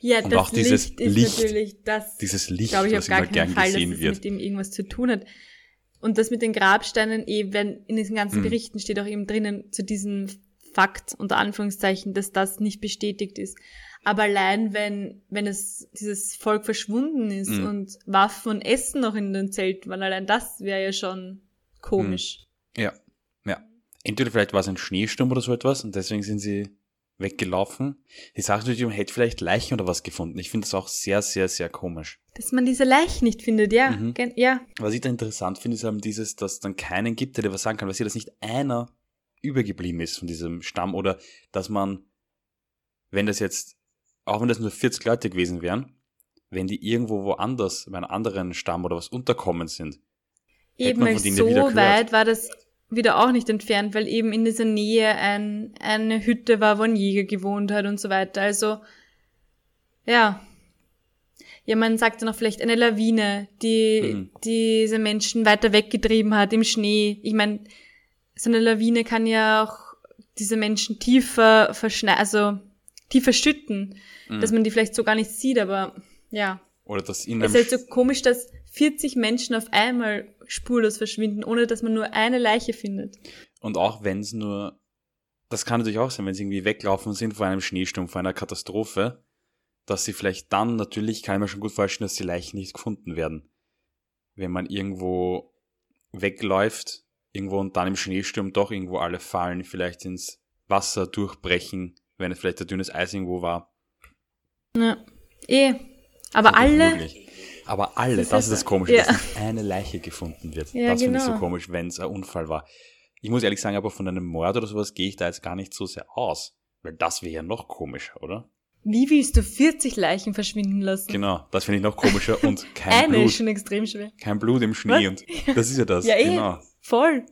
Speaker 2: Ja, und das auch dieses Licht, Licht natürlich das,
Speaker 1: dieses Licht,
Speaker 2: glaube ich,
Speaker 1: auf gar keinen Fall, dass
Speaker 2: es mit dem irgendwas zu tun hat. Und das mit den Grabsteinen eben, in diesen ganzen hm. Berichten steht auch eben drinnen zu diesem Fakt, unter Anführungszeichen, dass das nicht bestätigt ist. Aber allein wenn, wenn es, dieses Volk verschwunden ist hm. und Waffen und Essen noch in den Zelten waren, allein das wäre ja schon komisch.
Speaker 1: Hm. Ja, entweder vielleicht war es ein Schneesturm oder so etwas und deswegen sind sie weggelaufen. Die Sache natürlich, man hätte vielleicht Leichen oder was gefunden. Ich finde das auch sehr, sehr, sehr komisch.
Speaker 2: Dass man diese Leichen nicht findet, ja. Mhm. ja.
Speaker 1: Was ich da interessant finde, ist eben dieses, dass es dann keinen gibt, der dir was sagen kann, weil sie das nicht einer übergeblieben ist von diesem Stamm oder dass man, wenn das jetzt, auch wenn das nur 40 Leute gewesen wären, wenn die irgendwo woanders, bei einem anderen Stamm oder was unterkommen sind.
Speaker 2: Eben, so weit war das wieder auch nicht entfernt, weil eben in dieser Nähe ein, eine Hütte war, wo ein Jäger gewohnt hat und so weiter. Also, ja. Ja, man sagt dann auch vielleicht eine Lawine, die mhm. diese Menschen weiter weggetrieben hat im Schnee. Ich meine, so eine Lawine kann ja auch diese Menschen tiefer verschneiden, also tiefer schütten, mhm. dass man die vielleicht so gar nicht sieht, aber ja.
Speaker 1: Oder das
Speaker 2: in Es ist halt so komisch, dass 40 Menschen auf einmal spurlos verschwinden, ohne dass man nur eine Leiche findet.
Speaker 1: Und auch wenn es nur, das kann natürlich auch sein, wenn sie irgendwie weglaufen sind vor einem Schneesturm, vor einer Katastrophe, dass sie vielleicht dann, natürlich kann ich mir schon gut vorstellen, dass die Leichen nicht gefunden werden. Wenn man irgendwo wegläuft, irgendwo und dann im Schneesturm doch irgendwo alle fallen, vielleicht ins Wasser durchbrechen, wenn es vielleicht ein dünnes Eis irgendwo war.
Speaker 2: Ja, eh. Aber alle, möglich.
Speaker 1: Aber alle, das, das ist das Komische, ja. dass nicht eine Leiche gefunden wird. Ja, das finde ich so genau. komisch, wenn es ein Unfall war. Ich muss ehrlich sagen, aber von einem Mord oder sowas gehe ich da jetzt gar nicht so sehr aus. Weil das wäre ja noch komischer, oder?
Speaker 2: Wie willst du 40 Leichen verschwinden lassen?
Speaker 1: Genau, das finde ich noch komischer und kein
Speaker 2: Eine
Speaker 1: Blut.
Speaker 2: ist schon extrem schwer.
Speaker 1: Kein Blut im Schnee Was? und das ist ja das.
Speaker 2: ja, eh, genau. Voll.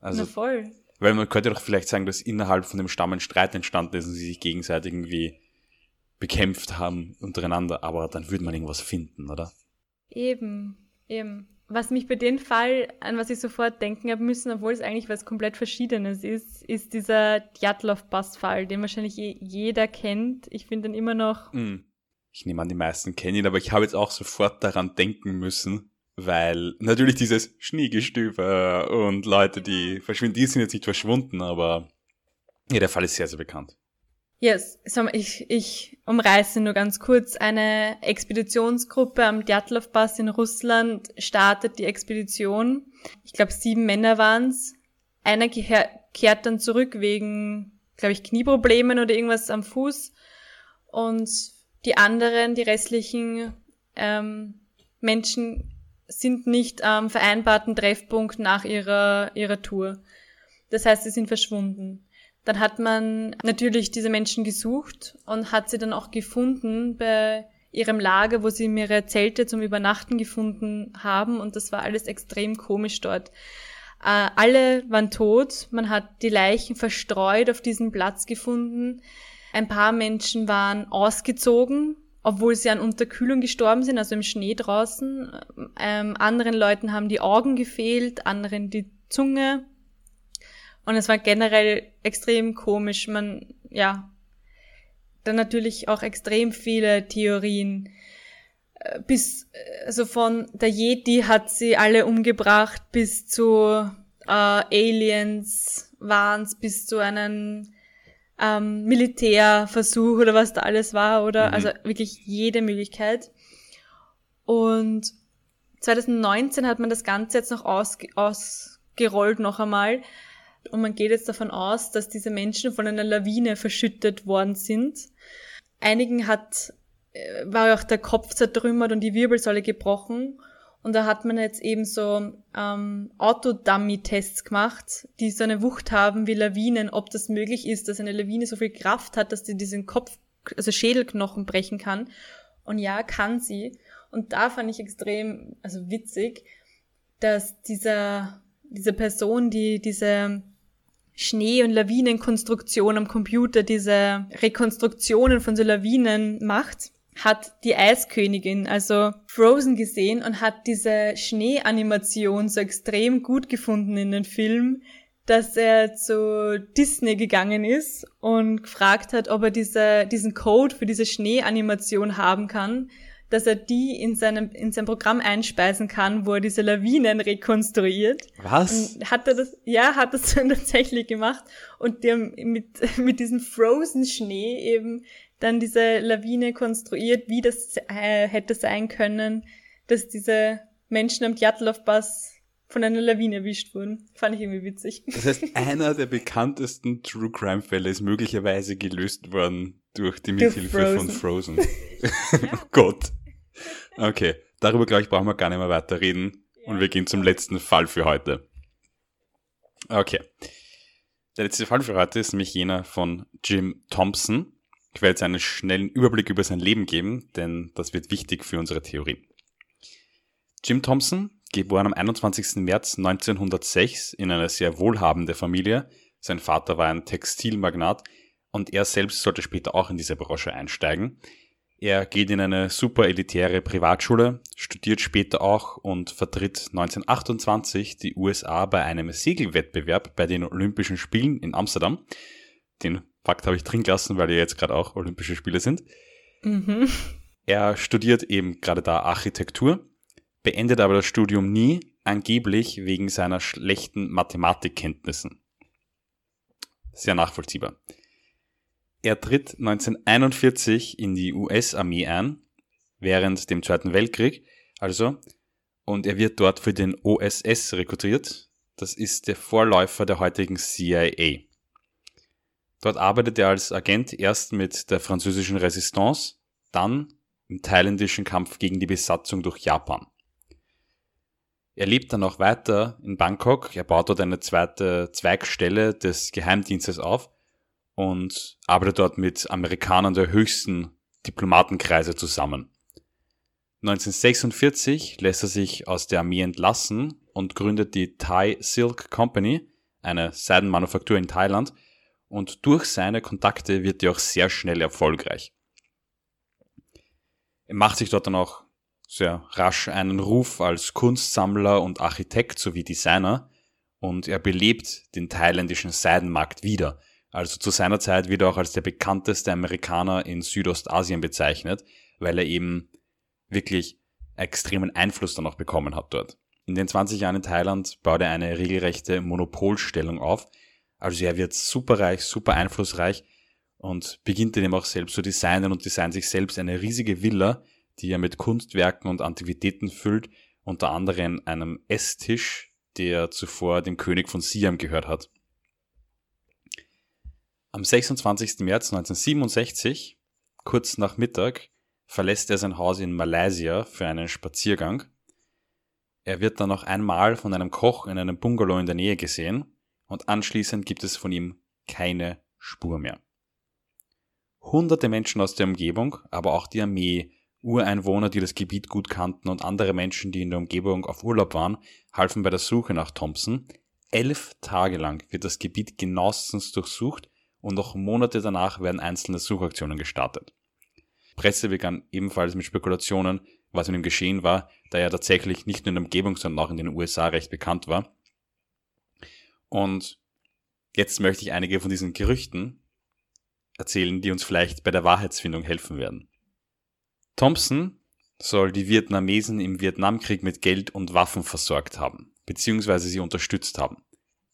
Speaker 1: Also,
Speaker 2: Na, voll.
Speaker 1: Weil man könnte doch vielleicht sagen, dass innerhalb von dem Stamm ein Streit entstanden ist und sie sich gegenseitig irgendwie bekämpft haben untereinander, aber dann würde man irgendwas finden, oder?
Speaker 2: Eben, eben. Was mich bei dem Fall, an was ich sofort denken habe müssen, obwohl es eigentlich was komplett Verschiedenes ist, ist dieser Djatlov-Pass-Fall, den wahrscheinlich jeder kennt. Ich finde ihn immer noch.
Speaker 1: Hm. Ich nehme an, die meisten kennen ihn, aber ich habe jetzt auch sofort daran denken müssen, weil natürlich dieses Schneegestöber und Leute, die verschwinden, die sind jetzt nicht verschwunden, aber ja, der Fall ist sehr, sehr bekannt.
Speaker 2: Yes, ich, ich umreiße nur ganz kurz. Eine Expeditionsgruppe am Djatlov-Pass in Russland startet die Expedition. Ich glaube, sieben Männer waren's. Einer kehrt dann zurück wegen, glaube ich, Knieproblemen oder irgendwas am Fuß. Und die anderen, die restlichen ähm, Menschen sind nicht am vereinbarten Treffpunkt nach ihrer, ihrer Tour. Das heißt, sie sind verschwunden. Dann hat man natürlich diese Menschen gesucht und hat sie dann auch gefunden bei ihrem Lager, wo sie ihre Zelte zum Übernachten gefunden haben und das war alles extrem komisch dort. Äh, alle waren tot, man hat die Leichen verstreut auf diesem Platz gefunden. Ein paar Menschen waren ausgezogen obwohl sie an Unterkühlung gestorben sind, also im Schnee draußen. Ähm, anderen Leuten haben die Augen gefehlt, anderen die Zunge. Und es war generell extrem komisch. Man, ja, dann natürlich auch extrem viele Theorien. Äh, bis, also von der Yeti hat sie alle umgebracht bis zu äh, Aliens waren's bis zu einem ähm, Militärversuch oder was da alles war, oder? Mhm. Also wirklich jede Möglichkeit. Und 2019 hat man das Ganze jetzt noch ausge ausgerollt noch einmal. Und man geht jetzt davon aus, dass diese Menschen von einer Lawine verschüttet worden sind. Einigen hat, äh, war auch der Kopf zertrümmert und die Wirbelsäule gebrochen. Und da hat man jetzt eben so ähm, Autodummy-Tests gemacht, die so eine Wucht haben wie Lawinen, ob das möglich ist, dass eine Lawine so viel Kraft hat, dass sie diesen Kopf, also Schädelknochen brechen kann. Und ja, kann sie. Und da fand ich extrem, also witzig, dass dieser, diese Person, die diese Schnee- und Lawinenkonstruktion am Computer, diese Rekonstruktionen von so Lawinen macht, hat die Eiskönigin, also Frozen gesehen und hat diese Schneeanimation so extrem gut gefunden in den Film, dass er zu Disney gegangen ist und gefragt hat, ob er diese, diesen Code für diese Schneeanimation haben kann, dass er die in seinem, in sein Programm einspeisen kann, wo er diese Lawinen rekonstruiert.
Speaker 1: Was?
Speaker 2: Und hat er das, ja, hat das dann tatsächlich gemacht und die haben mit, mit diesem Frozen Schnee eben dann diese Lawine konstruiert, wie das äh, hätte sein können, dass diese Menschen am Djatlov-Pass von einer Lawine erwischt wurden. Fand ich irgendwie witzig.
Speaker 1: Das heißt, einer der bekanntesten True Crime Fälle ist möglicherweise gelöst worden durch die Mithilfe von Frozen. oh Gott. Okay, darüber glaube ich brauchen wir gar nicht mehr weiter reden. Ja. Und wir gehen zum letzten Fall für heute. Okay. Der letzte Fall für heute ist nämlich jener von Jim Thompson. Ich werde jetzt einen schnellen Überblick über sein Leben geben, denn das wird wichtig für unsere Theorie. Jim Thompson, geboren am 21. März 1906 in einer sehr wohlhabende Familie. Sein Vater war ein Textilmagnat und er selbst sollte später auch in diese Branche einsteigen. Er geht in eine super elitäre Privatschule, studiert später auch und vertritt 1928 die USA bei einem Segelwettbewerb bei den Olympischen Spielen in Amsterdam. Den Fakt habe ich drin gelassen, weil ja jetzt gerade auch Olympische Spiele sind. Mhm. Er studiert eben gerade da Architektur, beendet aber das Studium nie, angeblich wegen seiner schlechten Mathematikkenntnissen. Sehr nachvollziehbar. Er tritt 1941 in die US-Armee ein, während dem Zweiten Weltkrieg, also, und er wird dort für den OSS rekrutiert. Das ist der Vorläufer der heutigen CIA. Dort arbeitet er als Agent erst mit der französischen Resistance, dann im thailändischen Kampf gegen die Besatzung durch Japan. Er lebt dann auch weiter in Bangkok, er baut dort eine zweite Zweigstelle des Geheimdienstes auf und arbeitet dort mit Amerikanern der höchsten Diplomatenkreise zusammen. 1946 lässt er sich aus der Armee entlassen und gründet die Thai Silk Company, eine Seidenmanufaktur in Thailand, und durch seine Kontakte wird er auch sehr schnell erfolgreich. Er macht sich dort dann auch sehr rasch einen Ruf als Kunstsammler und Architekt sowie Designer und er belebt den thailändischen Seidenmarkt wieder. Also zu seiner Zeit wird er auch als der bekannteste Amerikaner in Südostasien bezeichnet, weil er eben wirklich extremen Einfluss dann auch bekommen hat dort. In den 20 Jahren in Thailand baut er eine regelrechte Monopolstellung auf, also er wird super reich, super einflussreich und beginnt dann eben auch selbst zu designen und designt sich selbst eine riesige Villa, die er mit Kunstwerken und Antiquitäten füllt, unter anderem einem Esstisch, der zuvor dem König von Siam gehört hat. Am 26. März 1967, kurz nach Mittag, verlässt er sein Haus in Malaysia für einen Spaziergang. Er wird dann noch einmal von einem Koch in einem Bungalow in der Nähe gesehen und anschließend gibt es von ihm keine Spur mehr. Hunderte Menschen aus der Umgebung, aber auch die Armee, Ureinwohner, die das Gebiet gut kannten und andere Menschen, die in der Umgebung auf Urlaub waren, halfen bei der Suche nach Thompson. Elf Tage lang wird das Gebiet genauestens durchsucht und noch Monate danach werden einzelne Suchaktionen gestartet. Presse begann ebenfalls mit Spekulationen, was mit ihm geschehen war, da er tatsächlich nicht nur in der Umgebung, sondern auch in den USA recht bekannt war. Und jetzt möchte ich einige von diesen Gerüchten erzählen, die uns vielleicht bei der Wahrheitsfindung helfen werden. Thompson soll die Vietnamesen im Vietnamkrieg mit Geld und Waffen versorgt haben, beziehungsweise sie unterstützt haben.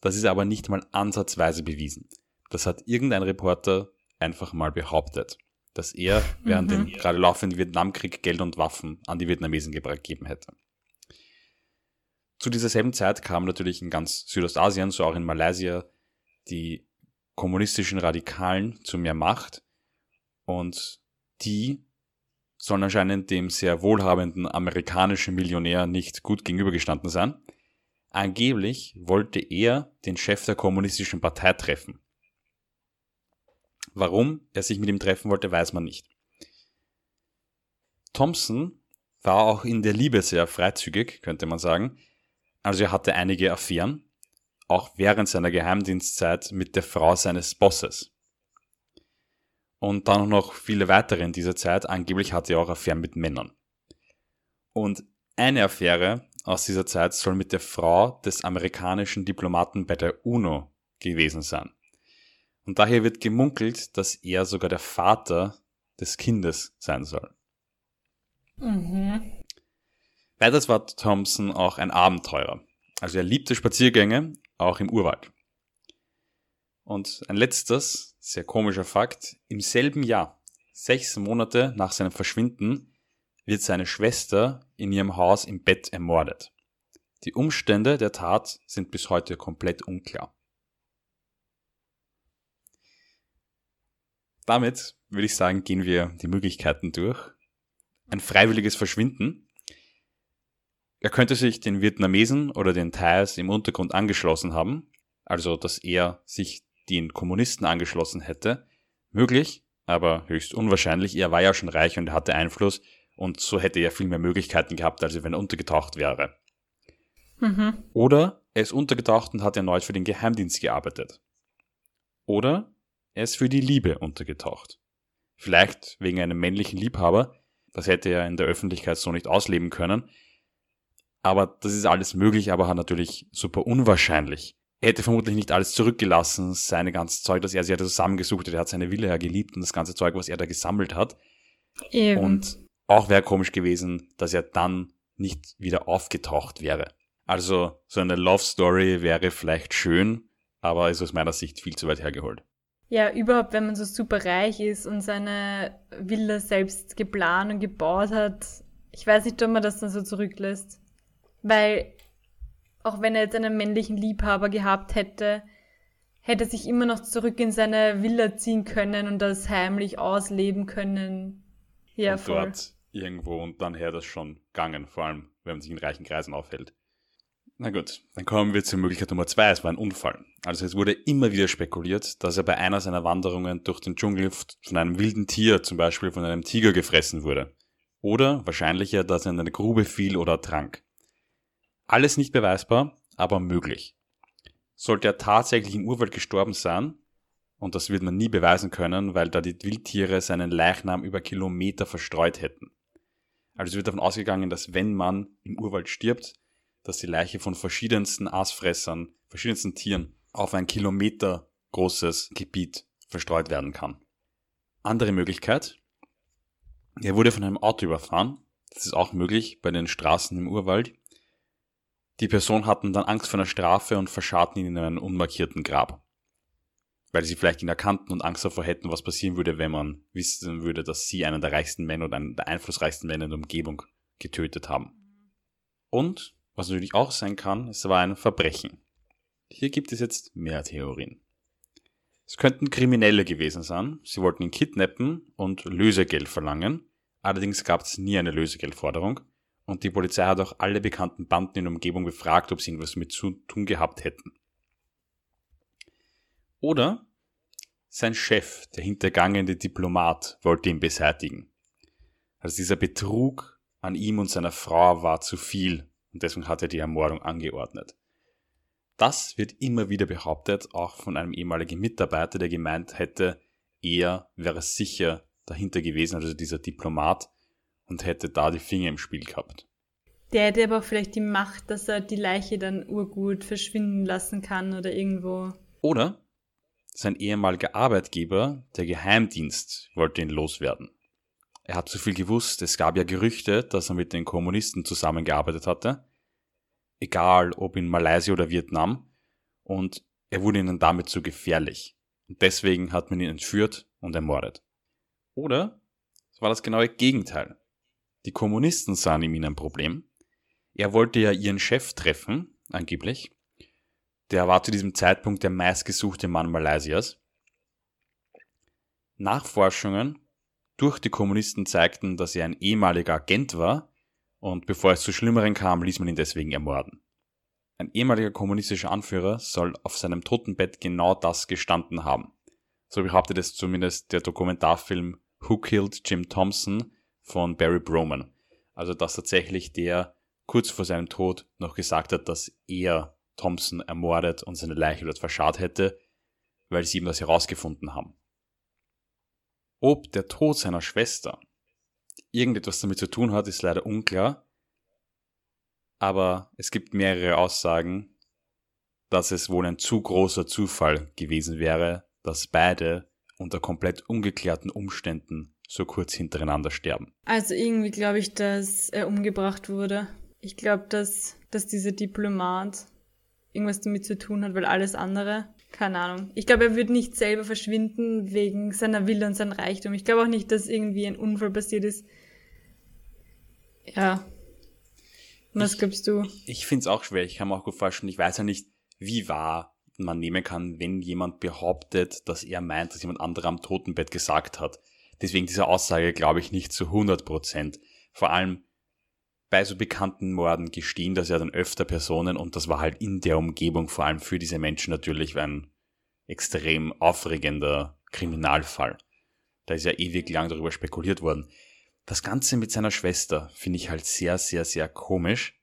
Speaker 1: Das ist aber nicht mal ansatzweise bewiesen. Das hat irgendein Reporter einfach mal behauptet, dass er während mhm. dem gerade laufenden Vietnamkrieg Geld und Waffen an die Vietnamesen gegeben hätte. Zu dieser selben Zeit kamen natürlich in ganz Südostasien, so auch in Malaysia, die kommunistischen Radikalen zu mehr Macht und die sollen anscheinend dem sehr wohlhabenden amerikanischen Millionär nicht gut gegenübergestanden sein. Angeblich wollte er den Chef der kommunistischen Partei treffen. Warum er sich mit ihm treffen wollte, weiß man nicht. Thompson war auch in der Liebe sehr freizügig, könnte man sagen. Also er hatte einige Affären, auch während seiner Geheimdienstzeit mit der Frau seines Bosses. Und dann noch viele weitere in dieser Zeit. Angeblich hatte er auch Affären mit Männern. Und eine Affäre aus dieser Zeit soll mit der Frau des amerikanischen Diplomaten bei der UNO gewesen sein. Und daher wird gemunkelt, dass er sogar der Vater des Kindes sein soll. Mhm. Weiters war Thompson auch ein Abenteurer. Also er liebte Spaziergänge, auch im Urwald. Und ein letztes, sehr komischer Fakt, im selben Jahr, sechs Monate nach seinem Verschwinden, wird seine Schwester in ihrem Haus im Bett ermordet. Die Umstände der Tat sind bis heute komplett unklar. Damit würde ich sagen, gehen wir die Möglichkeiten durch. Ein freiwilliges Verschwinden. Er könnte sich den Vietnamesen oder den Thais im Untergrund angeschlossen haben, also dass er sich den Kommunisten angeschlossen hätte. Möglich, aber höchst unwahrscheinlich. Er war ja schon reich und hatte Einfluss und so hätte er viel mehr Möglichkeiten gehabt, als wenn er untergetaucht wäre. Mhm. Oder er ist untergetaucht und hat erneut für den Geheimdienst gearbeitet. Oder er ist für die Liebe untergetaucht. Vielleicht wegen einem männlichen Liebhaber, das hätte er in der Öffentlichkeit so nicht ausleben können. Aber das ist alles möglich, aber natürlich super unwahrscheinlich. Er hätte vermutlich nicht alles zurückgelassen, seine ganze Zeug, das er sich hatte zusammengesucht hat. Er hat seine Villa ja geliebt und das ganze Zeug, was er da gesammelt hat. Eben. Und auch wäre komisch gewesen, dass er dann nicht wieder aufgetaucht wäre. Also so eine Love Story wäre vielleicht schön, aber ist aus meiner Sicht viel zu weit hergeholt.
Speaker 2: Ja, überhaupt, wenn man so super reich ist und seine Villa selbst geplant und gebaut hat. Ich weiß nicht, ob man das dann so zurücklässt. Weil, auch wenn er jetzt einen männlichen Liebhaber gehabt hätte, hätte er sich immer noch zurück in seine Villa ziehen können und das heimlich ausleben können.
Speaker 1: Ja, und voll. dort irgendwo und dann her das schon gangen, vor allem, wenn man sich in reichen Kreisen aufhält. Na gut, dann kommen wir zur Möglichkeit Nummer zwei. Es war ein Unfall. Also es wurde immer wieder spekuliert, dass er bei einer seiner Wanderungen durch den Dschungel von einem wilden Tier, zum Beispiel von einem Tiger, gefressen wurde. Oder wahrscheinlicher, dass er in eine Grube fiel oder trank. Alles nicht beweisbar, aber möglich. Sollte er tatsächlich im Urwald gestorben sein, und das wird man nie beweisen können, weil da die Wildtiere seinen Leichnam über Kilometer verstreut hätten. Also es wird davon ausgegangen, dass wenn man im Urwald stirbt, dass die Leiche von verschiedensten Aasfressern, verschiedensten Tieren auf ein Kilometer großes Gebiet verstreut werden kann. Andere Möglichkeit. Er wurde von einem Auto überfahren. Das ist auch möglich bei den Straßen im Urwald. Die Person hatten dann Angst vor einer Strafe und verscharrten ihn in einen unmarkierten Grab. Weil sie vielleicht ihn erkannten und Angst davor hätten, was passieren würde, wenn man wissen würde, dass sie einen der reichsten Männer oder einen der einflussreichsten Männer in der Umgebung getötet haben. Und was natürlich auch sein kann, es war ein Verbrechen. Hier gibt es jetzt mehr Theorien. Es könnten Kriminelle gewesen sein. Sie wollten ihn kidnappen und Lösegeld verlangen. Allerdings gab es nie eine Lösegeldforderung. Und die Polizei hat auch alle bekannten Banden in der Umgebung befragt, ob sie irgendwas mit zu tun gehabt hätten. Oder sein Chef, der hintergangene Diplomat, wollte ihn beseitigen. Also dieser Betrug an ihm und seiner Frau war zu viel und deswegen hat er die Ermordung angeordnet. Das wird immer wieder behauptet, auch von einem ehemaligen Mitarbeiter, der gemeint hätte, er wäre sicher, dahinter gewesen, also dieser Diplomat, und hätte da die Finger im Spiel gehabt.
Speaker 2: Der hätte aber auch vielleicht die Macht, dass er die Leiche dann urgut verschwinden lassen kann oder irgendwo.
Speaker 1: Oder sein ehemaliger Arbeitgeber, der Geheimdienst, wollte ihn loswerden. Er hat zu viel gewusst, es gab ja Gerüchte, dass er mit den Kommunisten zusammengearbeitet hatte, egal ob in Malaysia oder Vietnam, und er wurde ihnen damit zu gefährlich. Und deswegen hat man ihn entführt und ermordet. Oder es war das genaue Gegenteil. Die Kommunisten sahen in ihm ein Problem. Er wollte ja ihren Chef treffen, angeblich. Der war zu diesem Zeitpunkt der meistgesuchte Mann Malaysias. Nachforschungen durch die Kommunisten zeigten, dass er ein ehemaliger Agent war und bevor es zu Schlimmeren kam, ließ man ihn deswegen ermorden. Ein ehemaliger kommunistischer Anführer soll auf seinem Totenbett genau das gestanden haben. So behauptet es zumindest der Dokumentarfilm Who Killed Jim Thompson von Barry Broman. Also dass tatsächlich der kurz vor seinem Tod noch gesagt hat, dass er Thompson ermordet und seine Leiche dort verscharrt hätte, weil sie ihm das herausgefunden haben. Ob der Tod seiner Schwester irgendetwas damit zu tun hat, ist leider unklar, aber es gibt mehrere Aussagen, dass es wohl ein zu großer Zufall gewesen wäre, dass beide unter komplett ungeklärten Umständen so kurz hintereinander sterben.
Speaker 2: Also irgendwie glaube ich, dass er umgebracht wurde. Ich glaube, dass, dass dieser Diplomat irgendwas damit zu tun hat, weil alles andere, keine Ahnung. Ich glaube, er wird nicht selber verschwinden wegen seiner Wille und seinem Reichtum. Ich glaube auch nicht, dass irgendwie ein Unfall passiert ist. Ja, was gibst du?
Speaker 1: Ich finde es auch schwer. Ich kann mir auch gut vorstellen, ich weiß ja nicht, wie wahr man nehmen kann, wenn jemand behauptet, dass er meint, dass jemand anderer am Totenbett gesagt hat. Deswegen diese Aussage glaube ich nicht zu 100 Prozent. Vor allem bei so bekannten Morden gestehen das ja dann öfter Personen und das war halt in der Umgebung vor allem für diese Menschen natürlich ein extrem aufregender Kriminalfall. Da ist ja ewig lang darüber spekuliert worden. Das Ganze mit seiner Schwester finde ich halt sehr, sehr, sehr komisch.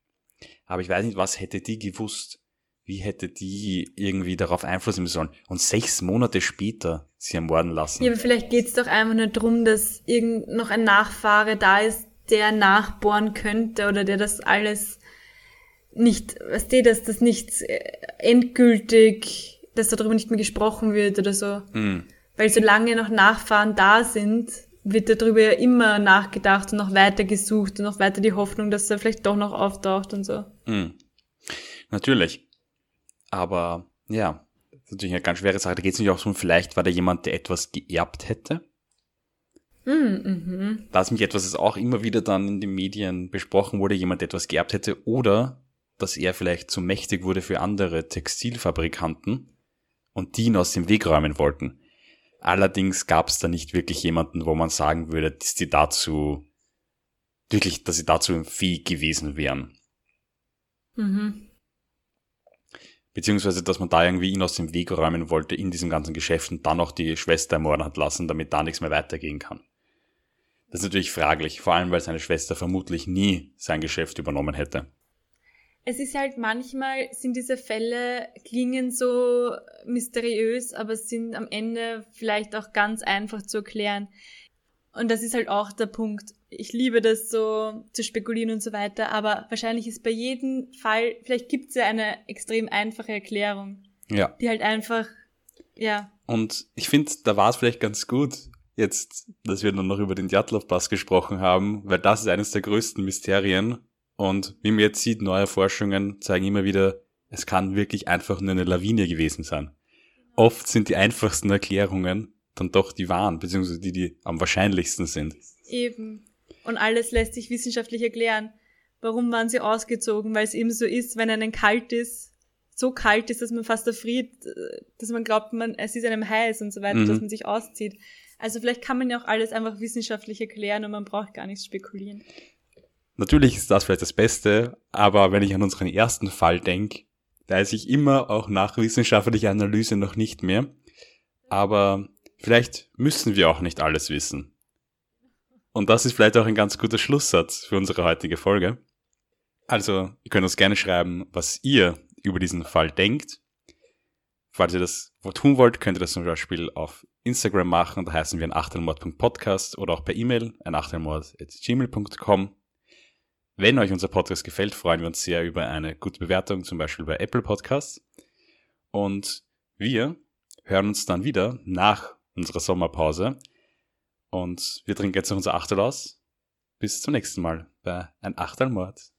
Speaker 1: Aber ich weiß nicht, was hätte die gewusst? Wie hätte die irgendwie darauf Einfluss nehmen sollen? Und sechs Monate später sie ermorden lassen.
Speaker 2: Ja, aber vielleicht geht's doch einfach nur darum, dass irgend noch ein Nachfahre da ist, der nachbohren könnte oder der das alles nicht, was die, dass das nicht äh, endgültig, dass darüber nicht mehr gesprochen wird oder so.
Speaker 1: Mhm.
Speaker 2: Weil solange noch Nachfahren da sind, wird darüber ja immer nachgedacht und noch weiter gesucht und noch weiter die Hoffnung, dass er vielleicht doch noch auftaucht und so.
Speaker 1: Mhm. Natürlich. Aber ja, das ist natürlich eine ganz schwere Sache. Da geht es nicht auch so, vielleicht war da jemand, der etwas geerbt hätte.
Speaker 2: Mhm, mhm.
Speaker 1: Da ist mich etwas, das auch immer wieder dann in den Medien besprochen wurde, jemand der etwas geerbt hätte oder dass er vielleicht zu mächtig wurde für andere Textilfabrikanten und die ihn aus dem Weg räumen wollten. Allerdings gab es da nicht wirklich jemanden, wo man sagen würde, dass die dazu, wirklich, dass sie dazu fähig gewesen wären.
Speaker 2: Mhm.
Speaker 1: Beziehungsweise, dass man da irgendwie ihn aus dem Weg räumen wollte in diesem ganzen Geschäft und dann noch die Schwester ermorden hat lassen, damit da nichts mehr weitergehen kann. Das ist natürlich fraglich, vor allem weil seine Schwester vermutlich nie sein Geschäft übernommen hätte
Speaker 2: es ist halt manchmal sind diese Fälle klingen so mysteriös, aber sind am Ende vielleicht auch ganz einfach zu erklären. Und das ist halt auch der Punkt. Ich liebe das so zu spekulieren und so weiter, aber wahrscheinlich ist bei jedem Fall, vielleicht gibt es ja eine extrem einfache Erklärung.
Speaker 1: Ja.
Speaker 2: Die halt einfach, ja.
Speaker 1: Und ich finde, da war es vielleicht ganz gut, jetzt, dass wir nur noch über den Djatlov-Pass gesprochen haben, weil das ist eines der größten Mysterien und wie man jetzt sieht, neue Forschungen zeigen immer wieder, es kann wirklich einfach nur eine Lawine gewesen sein. Oft sind die einfachsten Erklärungen dann doch die wahren, beziehungsweise die, die am wahrscheinlichsten sind.
Speaker 2: Eben. Und alles lässt sich wissenschaftlich erklären. Warum waren sie ausgezogen? Weil es eben so ist, wenn einen kalt ist, so kalt ist, dass man fast erfriert, dass man glaubt, man, es ist einem heiß und so weiter, mhm. dass man sich auszieht. Also vielleicht kann man ja auch alles einfach wissenschaftlich erklären und man braucht gar nichts spekulieren.
Speaker 1: Natürlich ist das vielleicht das Beste, aber wenn ich an unseren ersten Fall denke, weiß ich immer auch nach wissenschaftlicher Analyse noch nicht mehr. Aber vielleicht müssen wir auch nicht alles wissen. Und das ist vielleicht auch ein ganz guter Schlusssatz für unsere heutige Folge. Also, ihr könnt uns gerne schreiben, was ihr über diesen Fall denkt. Falls ihr das tun wollt, könnt ihr das zum Beispiel auf Instagram machen, da heißen wir ein achtelmord.podcast oder auch per E-Mail ein achtelmord.gmail.com. Wenn euch unser Podcast gefällt, freuen wir uns sehr über eine gute Bewertung, zum Beispiel bei Apple Podcasts. Und wir hören uns dann wieder nach unserer Sommerpause. Und wir trinken jetzt noch unser Achtel aus. Bis zum nächsten Mal bei Ein Achtelmord.